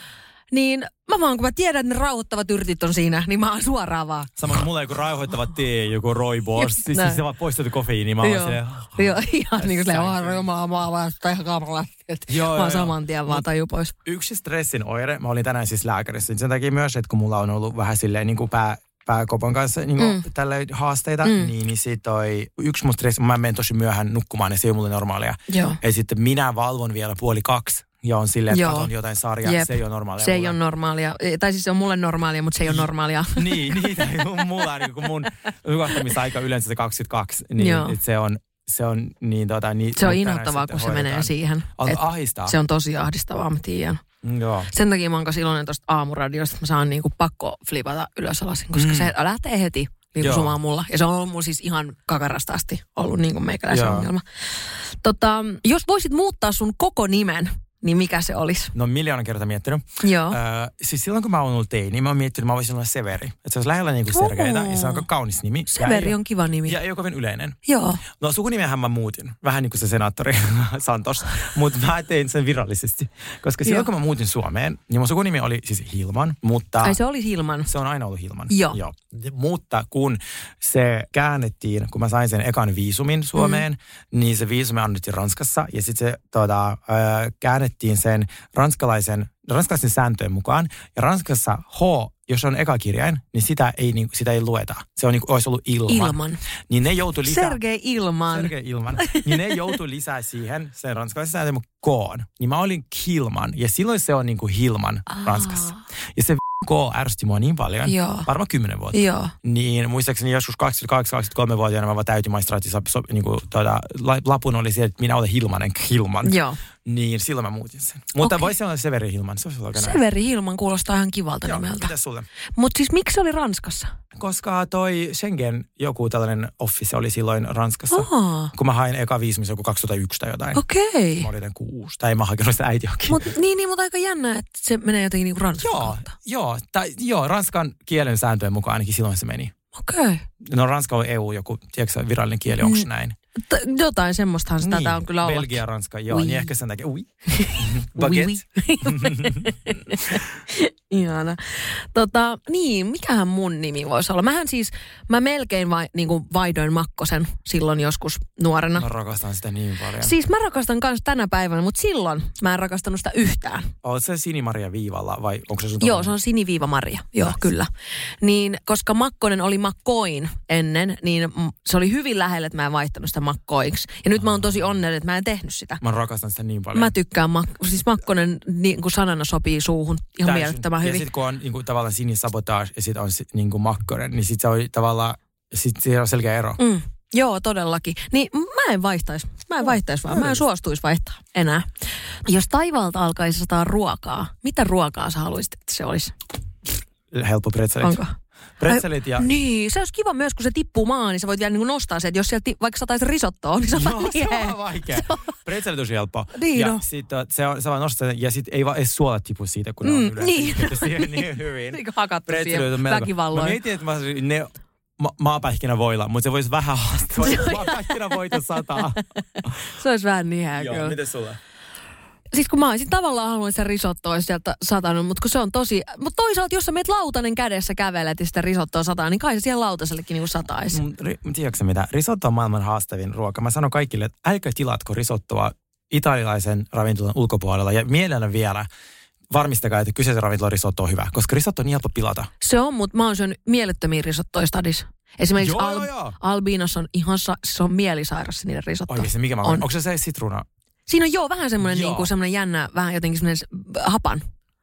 Speaker 1: Niin mä vaan, kun mä tiedän, että ne rauhoittavat yrtit on siinä, niin mä oon suoraan vaan.
Speaker 2: Samoin mulla joku rauhoittava tee, joku roibos. Siis, siis se vaan poistettu kofeiini. Mä oon
Speaker 1: Joo.
Speaker 2: silleen,
Speaker 1: Joo, ihan niin kuin silleen,
Speaker 2: Sänkyyn.
Speaker 1: vaan jumala, mä oon vaan sitä ihan. Että
Speaker 2: Joo,
Speaker 1: mä oon saman tien vaan taju pois.
Speaker 2: yksi stressin oire, mä olin tänään siis lääkärissä, niin sen takia myös, että kun mulla on ollut vähän silleen niin kuin pää, pääkopan kanssa niin kuin
Speaker 1: Mm.
Speaker 2: tälle haasteita,
Speaker 1: mm.
Speaker 2: niin, niin sit toi yksi mun stressi, mä menen tosi myöhään nukkumaan ja se ei ole mulle normaalia.
Speaker 1: Joo.
Speaker 2: Ja sitten minä valvon vielä puoli kaksi ja on silleen, että
Speaker 1: Joo.
Speaker 2: katon jotain sarjaa,
Speaker 1: Jep.
Speaker 2: se ei ole normaalia.
Speaker 1: Se ei
Speaker 2: mulle.
Speaker 1: ole normaalia. Eh, Tai siis se on mulle normaalia, mutta se ei ole normaalia.
Speaker 2: niin, niitä mulla niin kun mun nukahtamisaika yleensä se 22, niin
Speaker 1: Joo.
Speaker 2: se on, se on niin tota... Niin,
Speaker 1: Se on inhottavaa, kun se
Speaker 2: hoidetaan.
Speaker 1: menee siihen.
Speaker 2: Alkaa
Speaker 1: Et
Speaker 2: ahistaa.
Speaker 1: Se on tosi ahdistavaa, mä tiedän.
Speaker 2: Mm, Joo.
Speaker 1: Sen takia mä oon iloinen tuosta aamuradiosta, että mä saan niinku pakko flipata ylös alasin, koska
Speaker 2: Mm.
Speaker 1: se lähtee heti liikusumaan mulla. Ja se on ollut mulla siis ihan kakarasta asti ollut niinku meikäläisen
Speaker 2: Joo.
Speaker 1: ongelma. Tota, jos voisit muuttaa sun koko nimen, niin mikä se olisi?
Speaker 2: No miljoona kertaa miettinyt.
Speaker 1: Joo.
Speaker 2: Öö, siis silloin kun mä oon ollut teini, mä oon miettinyt, että mä voisin olla Severi. Että se olisi lähellä niinku Sergeitä ja se on aika kaunis nimi. Ja
Speaker 1: Severi
Speaker 2: ei-
Speaker 1: on kiva nimi.
Speaker 2: Ja ei ole kovin yleinen.
Speaker 1: Joo.
Speaker 2: No sukunimehän mä muutin. Vähän niin kuin se senaattori Santos. Mutta mä tein sen virallisesti. Koska silloin
Speaker 1: Joo.
Speaker 2: kun mä muutin Suomeen, niin mun sukunimi oli siis Hilman. Mutta
Speaker 1: Ai se oli Hilman.
Speaker 2: se on aina ollut Hilman.
Speaker 1: Joo.
Speaker 2: Joo. Mutta kun se käännettiin, kun mä sain sen ekan viisumin Suomeen, mm. niin se viisumi annettiin Ranskassa. Ja sitten se tota, äh, käännettiin sen ranskalaisen, ranskalaisen sääntöjen mukaan. Ja Ranskassa H, jos on eka kirjain, niin sitä ei, niin, sitä ei lueta. Se on niin olisi ollut ilman.
Speaker 1: Ilman.
Speaker 2: Niin ne joutui lisää...
Speaker 1: Sergei Ilman.
Speaker 2: Sergei Ilman. Niin ne joutui lisää siihen sen ranskalaisen sääntöjen koon. Niin mä olin Kilman. Ja silloin se on niin kuin Hilman Ranskassa. Ja se K ärsytti mua niin paljon.
Speaker 1: Joo.
Speaker 2: Varmaan kymmenen vuotta.
Speaker 1: Joo.
Speaker 2: Niin muistaakseni joskus 22-23-vuotiaana mä vaan täytin maistraatin so, niin kuin, tuota, la- lapun oli se, että minä olen Hilmanen Hilman.
Speaker 1: Joo.
Speaker 2: Niin silloin mä muutin sen. Mutta okay. voisi olla Severi Hilman, se olisi aika
Speaker 1: Severi Hilman kuulostaa ihan kivalta
Speaker 2: Joo,
Speaker 1: nimeltä.
Speaker 2: mitäs sulle?
Speaker 1: Mutta siis miksi se oli Ranskassa?
Speaker 2: Koska toi Schengen, joku tällainen office oli silloin Ranskassa.
Speaker 1: Aa,
Speaker 2: Kun mä hain eka viisumis joku 2001 tai jotain.
Speaker 1: okei.
Speaker 2: Mä olin kuusi. Tai mä hakenut sitä äiti jokin.
Speaker 1: Mut, niin, niin, mutta aika jännä, että se menee jotenkin niinku Ranskan
Speaker 2: Joo,
Speaker 1: kautta.
Speaker 2: joo, tai, joo, ranskan kielen sääntöjen mukaan ainakin silloin se meni.
Speaker 1: Okei.
Speaker 2: No ranska on EU joku, tiedätkö virallinen kieli, onko
Speaker 1: Mm,
Speaker 2: näin?
Speaker 1: T- jotain semmoistahan sitä niin, on kyllä ollut.
Speaker 2: Belgia, Ranska, joo,
Speaker 1: Ui.
Speaker 2: niin ehkä sen takia, ui.
Speaker 1: Oui,
Speaker 2: Baguette.
Speaker 1: oui. Ihana. Tota, niin, mikähän mun nimi voisi olla? Mähän siis, mä melkein vai, niin kuin vaihdoin Makkosen silloin joskus nuorena.
Speaker 2: Mä rakastan sitä niin paljon. Si-
Speaker 1: Siis mä rakastan myös tänä päivänä, mutta silloin mä en rakastanut sitä yhtään.
Speaker 2: Oot se Sinimaria viivalla vai onko se sun
Speaker 1: Joo, se on siniviiva Maria. Joo, kyllä. Niin, koska Makkonen oli Makkoin ennen, niin se oli hyvin lähellä, että mä en vaihtanut sitä Makkoiksi. Ja nyt mä oon tosi onnellinen, että mä en tehnyt sitä.
Speaker 2: Mä rakastan sitä niin paljon.
Speaker 1: Mä tykkään, mak- siis Makkonen niin kuin sanana sopii suuhun ihan
Speaker 2: Täysin.
Speaker 1: mielettömän
Speaker 2: Ja
Speaker 1: hyvin.
Speaker 2: sitten kun on niin kuin, tavallaan sinisabotage ja sitten on niin kuin makkonen, niin sitten se on tavallaan, sitten siellä on selkeä ero.
Speaker 1: Mm. Joo, todellakin. Niin mä en vaihtaisi. Mä en vaihtaisi vaan. Mä en suostuisi vaihtaa enää. Jos taivaalta alkaisi sataa ruokaa, mitä ruokaa sä haluaisit, että se olisi?
Speaker 2: Helppo pretzelit.
Speaker 1: Onko?
Speaker 2: Pretzelit ja...
Speaker 1: Niin, se olisi kiva myös, kun se tippuu maan, niin sä voit vielä niin nostaa se, että jos sieltä ti- vaikka sataisi risottoa, niin sä
Speaker 2: Joo, se on
Speaker 1: nie.
Speaker 2: vähän vaikea. Pretzel tosi helppo.
Speaker 1: Niin
Speaker 2: ja
Speaker 1: on.
Speaker 2: sitten se on, se vaan nostaa sen, ja sitten ei vaan edes suolat tipu siitä, kun ne on
Speaker 1: Mm,
Speaker 2: yleensä
Speaker 1: niin.
Speaker 2: siihen niin hyvin.
Speaker 1: Niin kuin hakattu
Speaker 2: Pretzelit
Speaker 1: siihen
Speaker 2: on melko. Mä
Speaker 1: väkivalloin.
Speaker 2: mietin, että mä ne ma- maapähkinä voilla, mutta se voisi vähän haastaa. maapähkinä voita sataa.
Speaker 1: Se olisi vähän niin
Speaker 2: Joo,
Speaker 1: kyllä.
Speaker 2: miten sulla?
Speaker 1: Siis kun mä olisin tavallaan halunnut sen risottoa olisi sieltä satanut, mutta kun se on tosi... Mutta toisaalta, jos sä meet lautanen kädessä kävelet ja sitä risottoa sataa, niin kai se siellä lautasellekin niinku sataisi.
Speaker 2: Mm, ri- Tiedätkö mitä? Risotto on maailman haastavin ruoka. Mä sanon kaikille, että älkää tilatko risottoa italialaisen ravintolan ulkopuolella ja mielellä vielä varmistakaa, että kyseisen ravintolan risotto on hyvä, koska risotto on niin helppo pilata.
Speaker 1: Se on, mutta mä oon syönyt mielettömiä risottoja stadis. Esimerkiksi
Speaker 2: Joo,
Speaker 1: Al-
Speaker 2: joo, joo.
Speaker 1: Albinos on ihan, sa- se on mielisairaus se niiden risotto.
Speaker 2: Oikeasti, mikä mä
Speaker 1: On.
Speaker 2: Onko se se sitruuna?
Speaker 1: Siinä on joo vähän semmoinen
Speaker 2: Joo.
Speaker 1: niinku, semmoinen jännä, vähän jotenkin semmoinen hapan.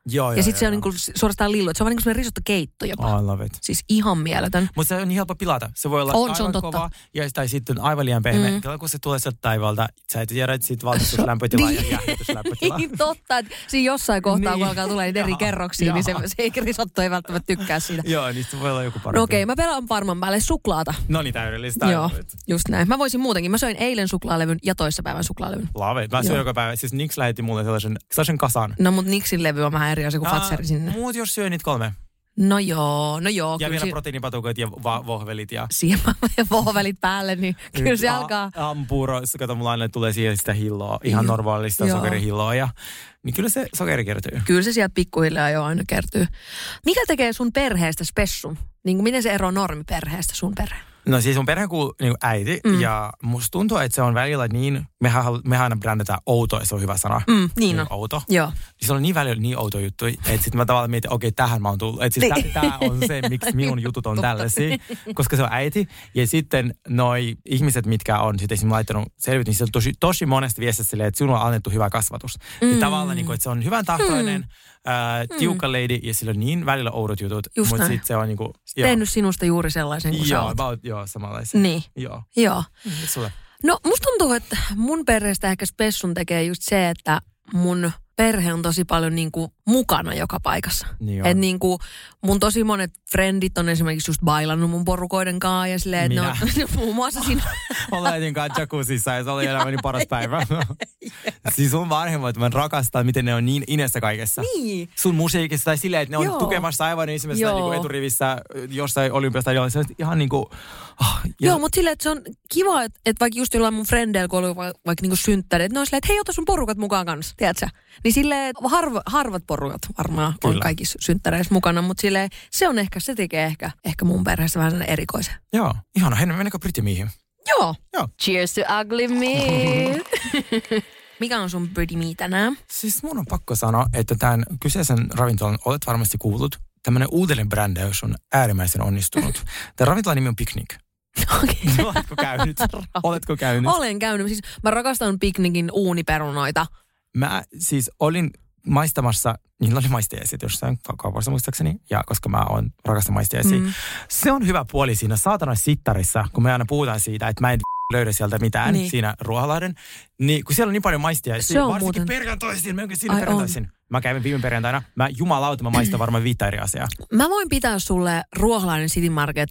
Speaker 2: Joo,
Speaker 1: ja sitten se on niinku suorastaan lillu, että se on vähän niin kuin risottokeitto jopa.
Speaker 2: I love it.
Speaker 1: Siis ihan mieletön.
Speaker 2: Mutta se on niin helppo pilata. Se voi olla
Speaker 1: On,
Speaker 2: aivan
Speaker 1: se on totta.
Speaker 2: kova ja tai sitten aivan liian pehmeä.
Speaker 1: Mm.
Speaker 2: Mm. Kun se tulee sieltä taivaalta, sä et tiedä, että siitä valmistuslämpötila ja jäähdytyslämpötila.
Speaker 1: Niin totta, että siinä jossain kohtaa, kun
Speaker 2: Niin.
Speaker 1: alkaa tulee niitä eri kerroksia, niin se, se risotto ei välttämättä tykkää siitä.
Speaker 2: Joo, niin se voi olla joku parempi.
Speaker 1: No okei, mä pelaan varman päälle suklaata.
Speaker 2: No niin, täydellistä.
Speaker 1: Joo, just näin. Mä voisin muutenkin. Mä söin eilen suklaalevyn ja toissapäivän suklaalevyn.
Speaker 2: Love it. Mä syön
Speaker 1: Joo.
Speaker 2: joka päivä. Siis Nix lähetti mulle sellaisen, sellaisen kasan.
Speaker 1: No mut Nixin levy on vähän eri asia kuin Fatseri sinne.
Speaker 2: Muut jos syö niitä kolme.
Speaker 1: No joo, no joo.
Speaker 2: Ja vielä
Speaker 1: si-
Speaker 2: proteiinipatukoit ja va- vohvelit ja...
Speaker 1: siihen ja vohvelit päälle, niin kyllä se alkaa.
Speaker 2: A- Ampuro, kato mulla aina tulee siihen sitä hilloa, ihan normaalista
Speaker 1: Joo.
Speaker 2: sokerihilloa ja... Niin kyllä se sokeri kertyy.
Speaker 1: Kyllä se sieltä pikkuhiljaa jo aina kertyy. Mikä tekee sun perheestä spessun? Niin kuin miten se eroaa normiperheestä sun perhe?
Speaker 2: No siis mun perhe kuuluu niin äiti
Speaker 1: Mm.
Speaker 2: ja musta tuntuu, että se on välillä niin, mehän, aina brändätään outo, se on hyvä sana.
Speaker 1: Mm, niin on.
Speaker 2: Outo.
Speaker 1: Joo.
Speaker 2: Niin se on niin välillä niin outo juttu, että sitten mä tavallaan mietin, okei, tähän mä oon tullut. Että siis
Speaker 1: Niin.
Speaker 2: tämä on se, miksi minun jutut on tällaisia, koska se on äiti. Ja sitten noi ihmiset, mitkä on sitten esimerkiksi laittanut selvit, niin se on tosi, tosi monesti viestissä silleen, että sinulla on annettu hyvä kasvatus. Mm. Ja tavallaan, niin kuin, että se on hyvän tahtoinen, mm. Ää, tiukka lady, ja sillä on niin välillä oudot jutut.
Speaker 1: Just
Speaker 2: Mutta sitten se on niin kuin, joo,
Speaker 1: Tehnyt sinusta juuri sellaisen kuin sä
Speaker 2: joo,
Speaker 1: oot.
Speaker 2: about, joo, samanlaisia.
Speaker 1: Niin,
Speaker 2: Joo.
Speaker 1: joo.
Speaker 2: Mites sulle?
Speaker 1: No musta tuntuu, että mun perheestä ehkä spessun tekee just se, että mun perhe on tosi paljon niin kuin mukana joka paikassa.
Speaker 2: Niin.
Speaker 1: Et niin kuin mun tosi monet frendit on esimerkiksi just bailannut mun porukoiden kanssa ja silleen, että ne on muun muassa siinä.
Speaker 2: Mä laitin kanssa jacuzzissa ja se oli elämäni paras päivä. siis sun vanhemmat, mä rakastan, miten ne on niin inessä kaikessa.
Speaker 1: Niin.
Speaker 2: Sun musiikissa tai silleen, että ne on
Speaker 1: Joo.
Speaker 2: tukemassa aivan ensimmäisenä niin kuin eturivissä jossain olympiastadionilla. Se on ihan niin kuin... Oh, ja
Speaker 1: Joo, mutta silleen, että se on kiva, että, että vaikka just jollain mun frendeillä, kun oli va- vaikka niinku synttärit, ne on silleen, että hei, ota sun porukat mukaan kanssa, tiedätkö? Niin silleen, että harva, harvat porukat varmaan on
Speaker 2: Kyllä.
Speaker 1: kaikissa synttäreissä mukana, mutta silleen, se on ehkä, se tekee ehkä, ehkä mun perheessä vähän sellainen erikoisen.
Speaker 2: Joo, ihana. Hei, mennäänkö Britimiihin?
Speaker 1: Joo.
Speaker 2: Joo.
Speaker 1: Cheers to ugly me. Mikä on sun pretty me tänään?
Speaker 2: Siis mun on pakko sanoa, että tämän kyseisen ravintolan olet varmasti kuullut. Tämmöinen uudelleen brändäys on äärimmäisen onnistunut. Tämä ravintolan nimi on Picnic.
Speaker 1: Okei.
Speaker 2: Oletko käynyt? Oletko käynyt?
Speaker 1: Olen käynyt. Siis mä rakastan piknikin uuniperunoita.
Speaker 2: Mä siis olin maistamassa, niillä oli maistiaiset jossain ka- kaupassa muistaakseni, ja koska mä oon rakastan maistiaisia.
Speaker 1: Mm.
Speaker 2: Se on hyvä puoli siinä saatana sittarissa, kun me aina puhutaan siitä, että mä en löydä sieltä mitään
Speaker 1: Niin.
Speaker 2: siinä Ruoholahden, niin kun siellä on niin paljon maistiaisia,
Speaker 1: Se on
Speaker 2: varsinkin
Speaker 1: muuten-
Speaker 2: perjantaisin, mä siinä
Speaker 1: Ai on.
Speaker 2: perjantaisin. Mä kävin viime perjantaina, mä jumalauta, mä maistan varmaan viittä eri asiaa.
Speaker 1: Mä voin pitää sulle Ruoholainen City Market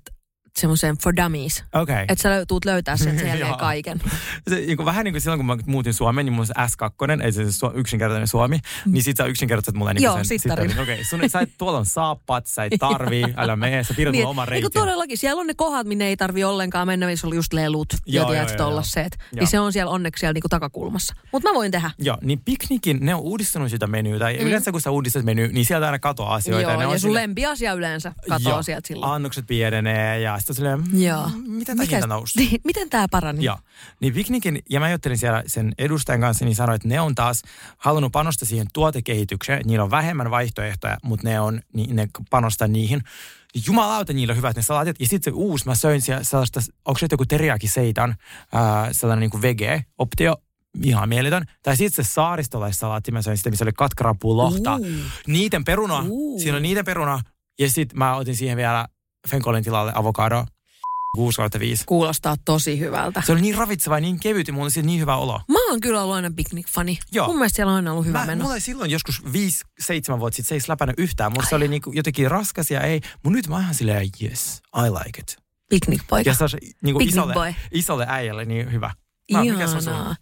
Speaker 1: semmoisen for dummies.
Speaker 2: Okay.
Speaker 1: Että sä tuut löytää sen
Speaker 2: Joo.
Speaker 1: kaiken.
Speaker 2: Se, niin kuin, vähän niin kuin silloin, kun mä muutin Suomeen, niin se S2, ei se su- yksinkertainen Suomi, niin sit sä yksinkertaiset mulle niin
Speaker 1: Joo,
Speaker 2: sen
Speaker 1: sittarin.
Speaker 2: Okei, okay, sun, sä et, tuolla on saappat, sä et tarvii, älä mene, sä oman
Speaker 1: Niin, eikö
Speaker 2: reitin.
Speaker 1: todellakin, siellä on ne kohdat, minne ei tarvi ollenkaan mennä, missä oli just lelut ja tiedät
Speaker 2: joo.
Speaker 1: Niin se on siellä onneksi siellä niinku takakulmassa. Mutta mä voin tehdä.
Speaker 2: Joo, niin piknikin, ne on uudistanut sitä menyä, tai mm. yleensä kun sä uudistat meny, niin sieltä aina katoaa asioita.
Speaker 1: Joo,
Speaker 2: ne
Speaker 1: ja
Speaker 2: on
Speaker 1: sun
Speaker 2: sille-
Speaker 1: lempiasia yleensä katoo
Speaker 2: Joo,
Speaker 1: sieltä silloin.
Speaker 2: Annokset pienenee ja sitten silleen,
Speaker 1: Joo.
Speaker 2: mm, miten tämä hinta nousi?
Speaker 1: Niin, miten tämä parani?
Speaker 2: Joo. Niin Piknikin, ja mä juttelin siellä sen edustajan kanssa, niin sanoin, että ne on taas halunnut panostaa siihen tuotekehitykseen. Niillä on vähemmän vaihtoehtoja, mutta ne, on, niin ne panostaa niihin. Jumalauta, niillä on hyvät ne salatit. Ja sitten se uusi, mä söin siellä sellaista, onko se joku teriyaki seitan, ää, sellainen niin kuin vege-optio, ihan mieletön. Tai sitten se saaristolaissalaatti, mä söin sitä, missä oli katkarapuu lohta.
Speaker 1: Uh.
Speaker 2: Niiden peruna,
Speaker 1: Uh.
Speaker 2: siinä on niiden peruna. Ja sitten mä otin siihen vielä Fenkolin tilalle avokado 6 5.
Speaker 1: Kuulostaa tosi hyvältä.
Speaker 2: Se oli niin ravitseva ja niin kevyt ja mulla oli niin hyvä olo.
Speaker 1: Mä oon kyllä ollut aina picnic-fani.
Speaker 2: Joo.
Speaker 1: Mun mielestä siellä on aina ollut hyvä
Speaker 2: Mä,
Speaker 1: meno.
Speaker 2: mulla ei silloin joskus 5-7 vuotta sitten se ei läpänyt yhtään. Mulla se oli niinku jotenkin raskas ja ei. Mun nyt mä oon ihan silleen, yes, I like it.
Speaker 1: Picnic-poika.
Speaker 2: Ja se on niinku isolle,
Speaker 1: boy.
Speaker 2: isolle äijälle niin hyvä. Mä, mikä se on
Speaker 1: Ihanaa.
Speaker 2: sulla?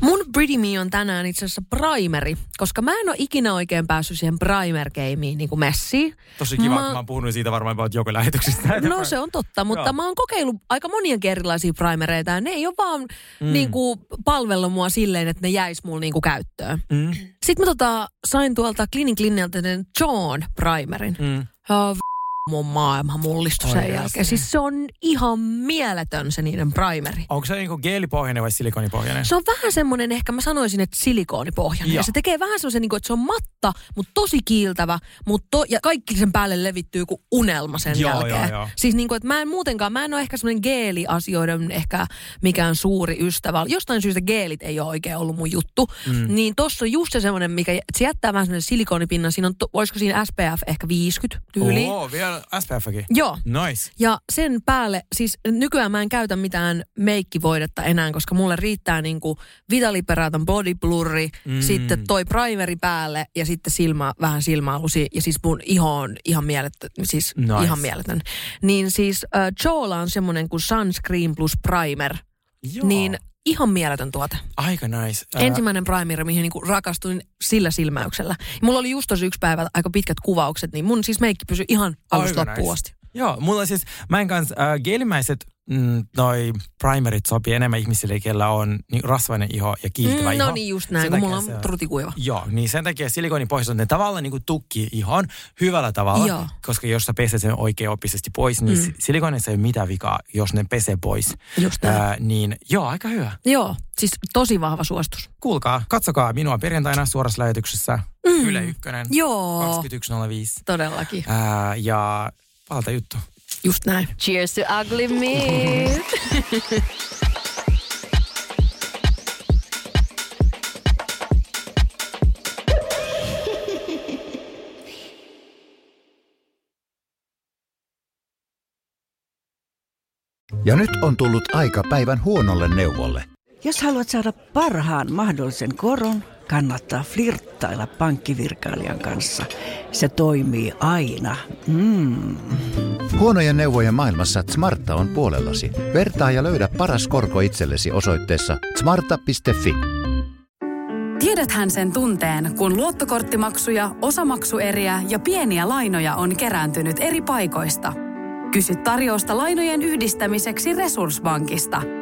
Speaker 1: Mun Pretty Me on tänään itse asiassa primeri, koska mä en ole ikinä oikein päässyt siihen primer-gameen niin kuin messiin.
Speaker 2: Tosi kiva,
Speaker 1: Mä-
Speaker 2: kun mä oon puhunut siitä varmaan about joka lähetyksistä.
Speaker 1: No se on totta, mutta
Speaker 2: Joo.
Speaker 1: mä oon kokeillut aika moniakin erilaisia primereita ja ne ei ole vaan mm. niin kuin, palvellut mua silleen, että ne jäis mulle niin kuin, käyttöön.
Speaker 2: Mm,
Speaker 1: Sitten mä tota, sain tuolta Clinic sen John primerin.
Speaker 2: mm.
Speaker 1: Oh, mun maailma mullistui sen
Speaker 2: Oikeasti?
Speaker 1: jälkeen. Siis se on ihan mieletön se niiden primeri.
Speaker 2: Onko se niinku geelipohjainen vai silikonipohjainen?
Speaker 1: Se on vähän semmoinen, ehkä mä sanoisin, että silikoonipohjainen.
Speaker 2: Joo.
Speaker 1: Ja se tekee vähän semmoisen, niin kuin, että se on matta, mutta tosi kiiltävä, mutta to, ja kaikki sen päälle levittyy kuin unelma sen
Speaker 2: Joo,
Speaker 1: jälkeen.
Speaker 2: joo, joo.
Speaker 1: Siis niin kuin, että mä en muutenkaan, mä en ole ehkä semmoinen geeliasioiden ehkä mikään suuri ystävä. Jostain syystä geelit ei ole oikein ollut mun juttu. Mm. Niin tossa on just se semmoinen, mikä se jättää vähän semmoinen silikonipinnan. Siinä on, to, olisiko siinä SPF ehkä 50 tyyliin.
Speaker 2: Oo, vielä SPFkin.
Speaker 1: Joo.
Speaker 2: Nice.
Speaker 1: Ja sen päälle, siis nykyään mä en käytä mitään meikkivoidetta enää, koska mulle riittää niinku Vitaliperatan body blurri, mm. sitten toi primeri päälle ja sitten silmä, vähän silmäalusi ja siis mun iho on ihan mieletön, siis
Speaker 2: Nice.
Speaker 1: nice. ihan mieletön. Niin siis äh, Joola on semmoinen kuin Sunscreen plus primer,
Speaker 2: Joo.
Speaker 1: niin ihan mieletön tuote.
Speaker 2: Aika nice.
Speaker 1: Ensimmäinen primer, mihin niinku rakastuin sillä silmäyksellä. Mulla oli just tosi yksi päivä aika pitkät kuvaukset, niin mun siis meikki pysyi ihan alusta loppuun
Speaker 2: nice.
Speaker 1: asti.
Speaker 2: Joo, mulla siis, mä en kanssa, äh, geelimäiset mm, noi primerit sopii enemmän ihmisille, kellä on niin rasvainen iho ja kiiltävä
Speaker 1: Mm,
Speaker 2: iho.
Speaker 1: no niin just näin,
Speaker 2: Sen
Speaker 1: kun mulla
Speaker 2: se
Speaker 1: on trutikuiva.
Speaker 2: Joo, niin sen takia silikonipohjaiset, ne tavallaan niin kuin tukkii ihon hyvällä tavalla,
Speaker 1: Joo.
Speaker 2: koska jos sä peset sen oikeaoppisesti pois, niin
Speaker 1: Mm.
Speaker 2: mm. silikonissa ei ole mitään vikaa, jos ne pesee pois.
Speaker 1: Just näin.
Speaker 2: Ää, niin joo, aika hyvä.
Speaker 1: Joo, siis tosi vahva suostus.
Speaker 2: Kuulkaa, katsokaa minua perjantaina suorassa lähetyksessä
Speaker 1: Mm.
Speaker 2: Yle Ykkönen
Speaker 1: Joo,
Speaker 2: 21.05.
Speaker 1: todellakin.
Speaker 2: Ää, ja valta juttu.
Speaker 1: Just näin.
Speaker 7: Cheers to ugly me.
Speaker 4: Ja nyt on tullut aika päivän huonolle neuvolle.
Speaker 5: Jos haluat saada parhaan mahdollisen koron, kannattaa flirttailla pankkivirkailijan kanssa. Se toimii aina. Mm.
Speaker 4: Huonojen neuvojen maailmassa Smarta on puolellasi. Vertaa ja löydä paras korko itsellesi osoitteessa smarta.fi.
Speaker 6: Tiedäthän sen tunteen, kun luottokorttimaksuja, osamaksueriä ja pieniä lainoja on kerääntynyt eri paikoista. Kysy tarjousta lainojen yhdistämiseksi Resurssbankista.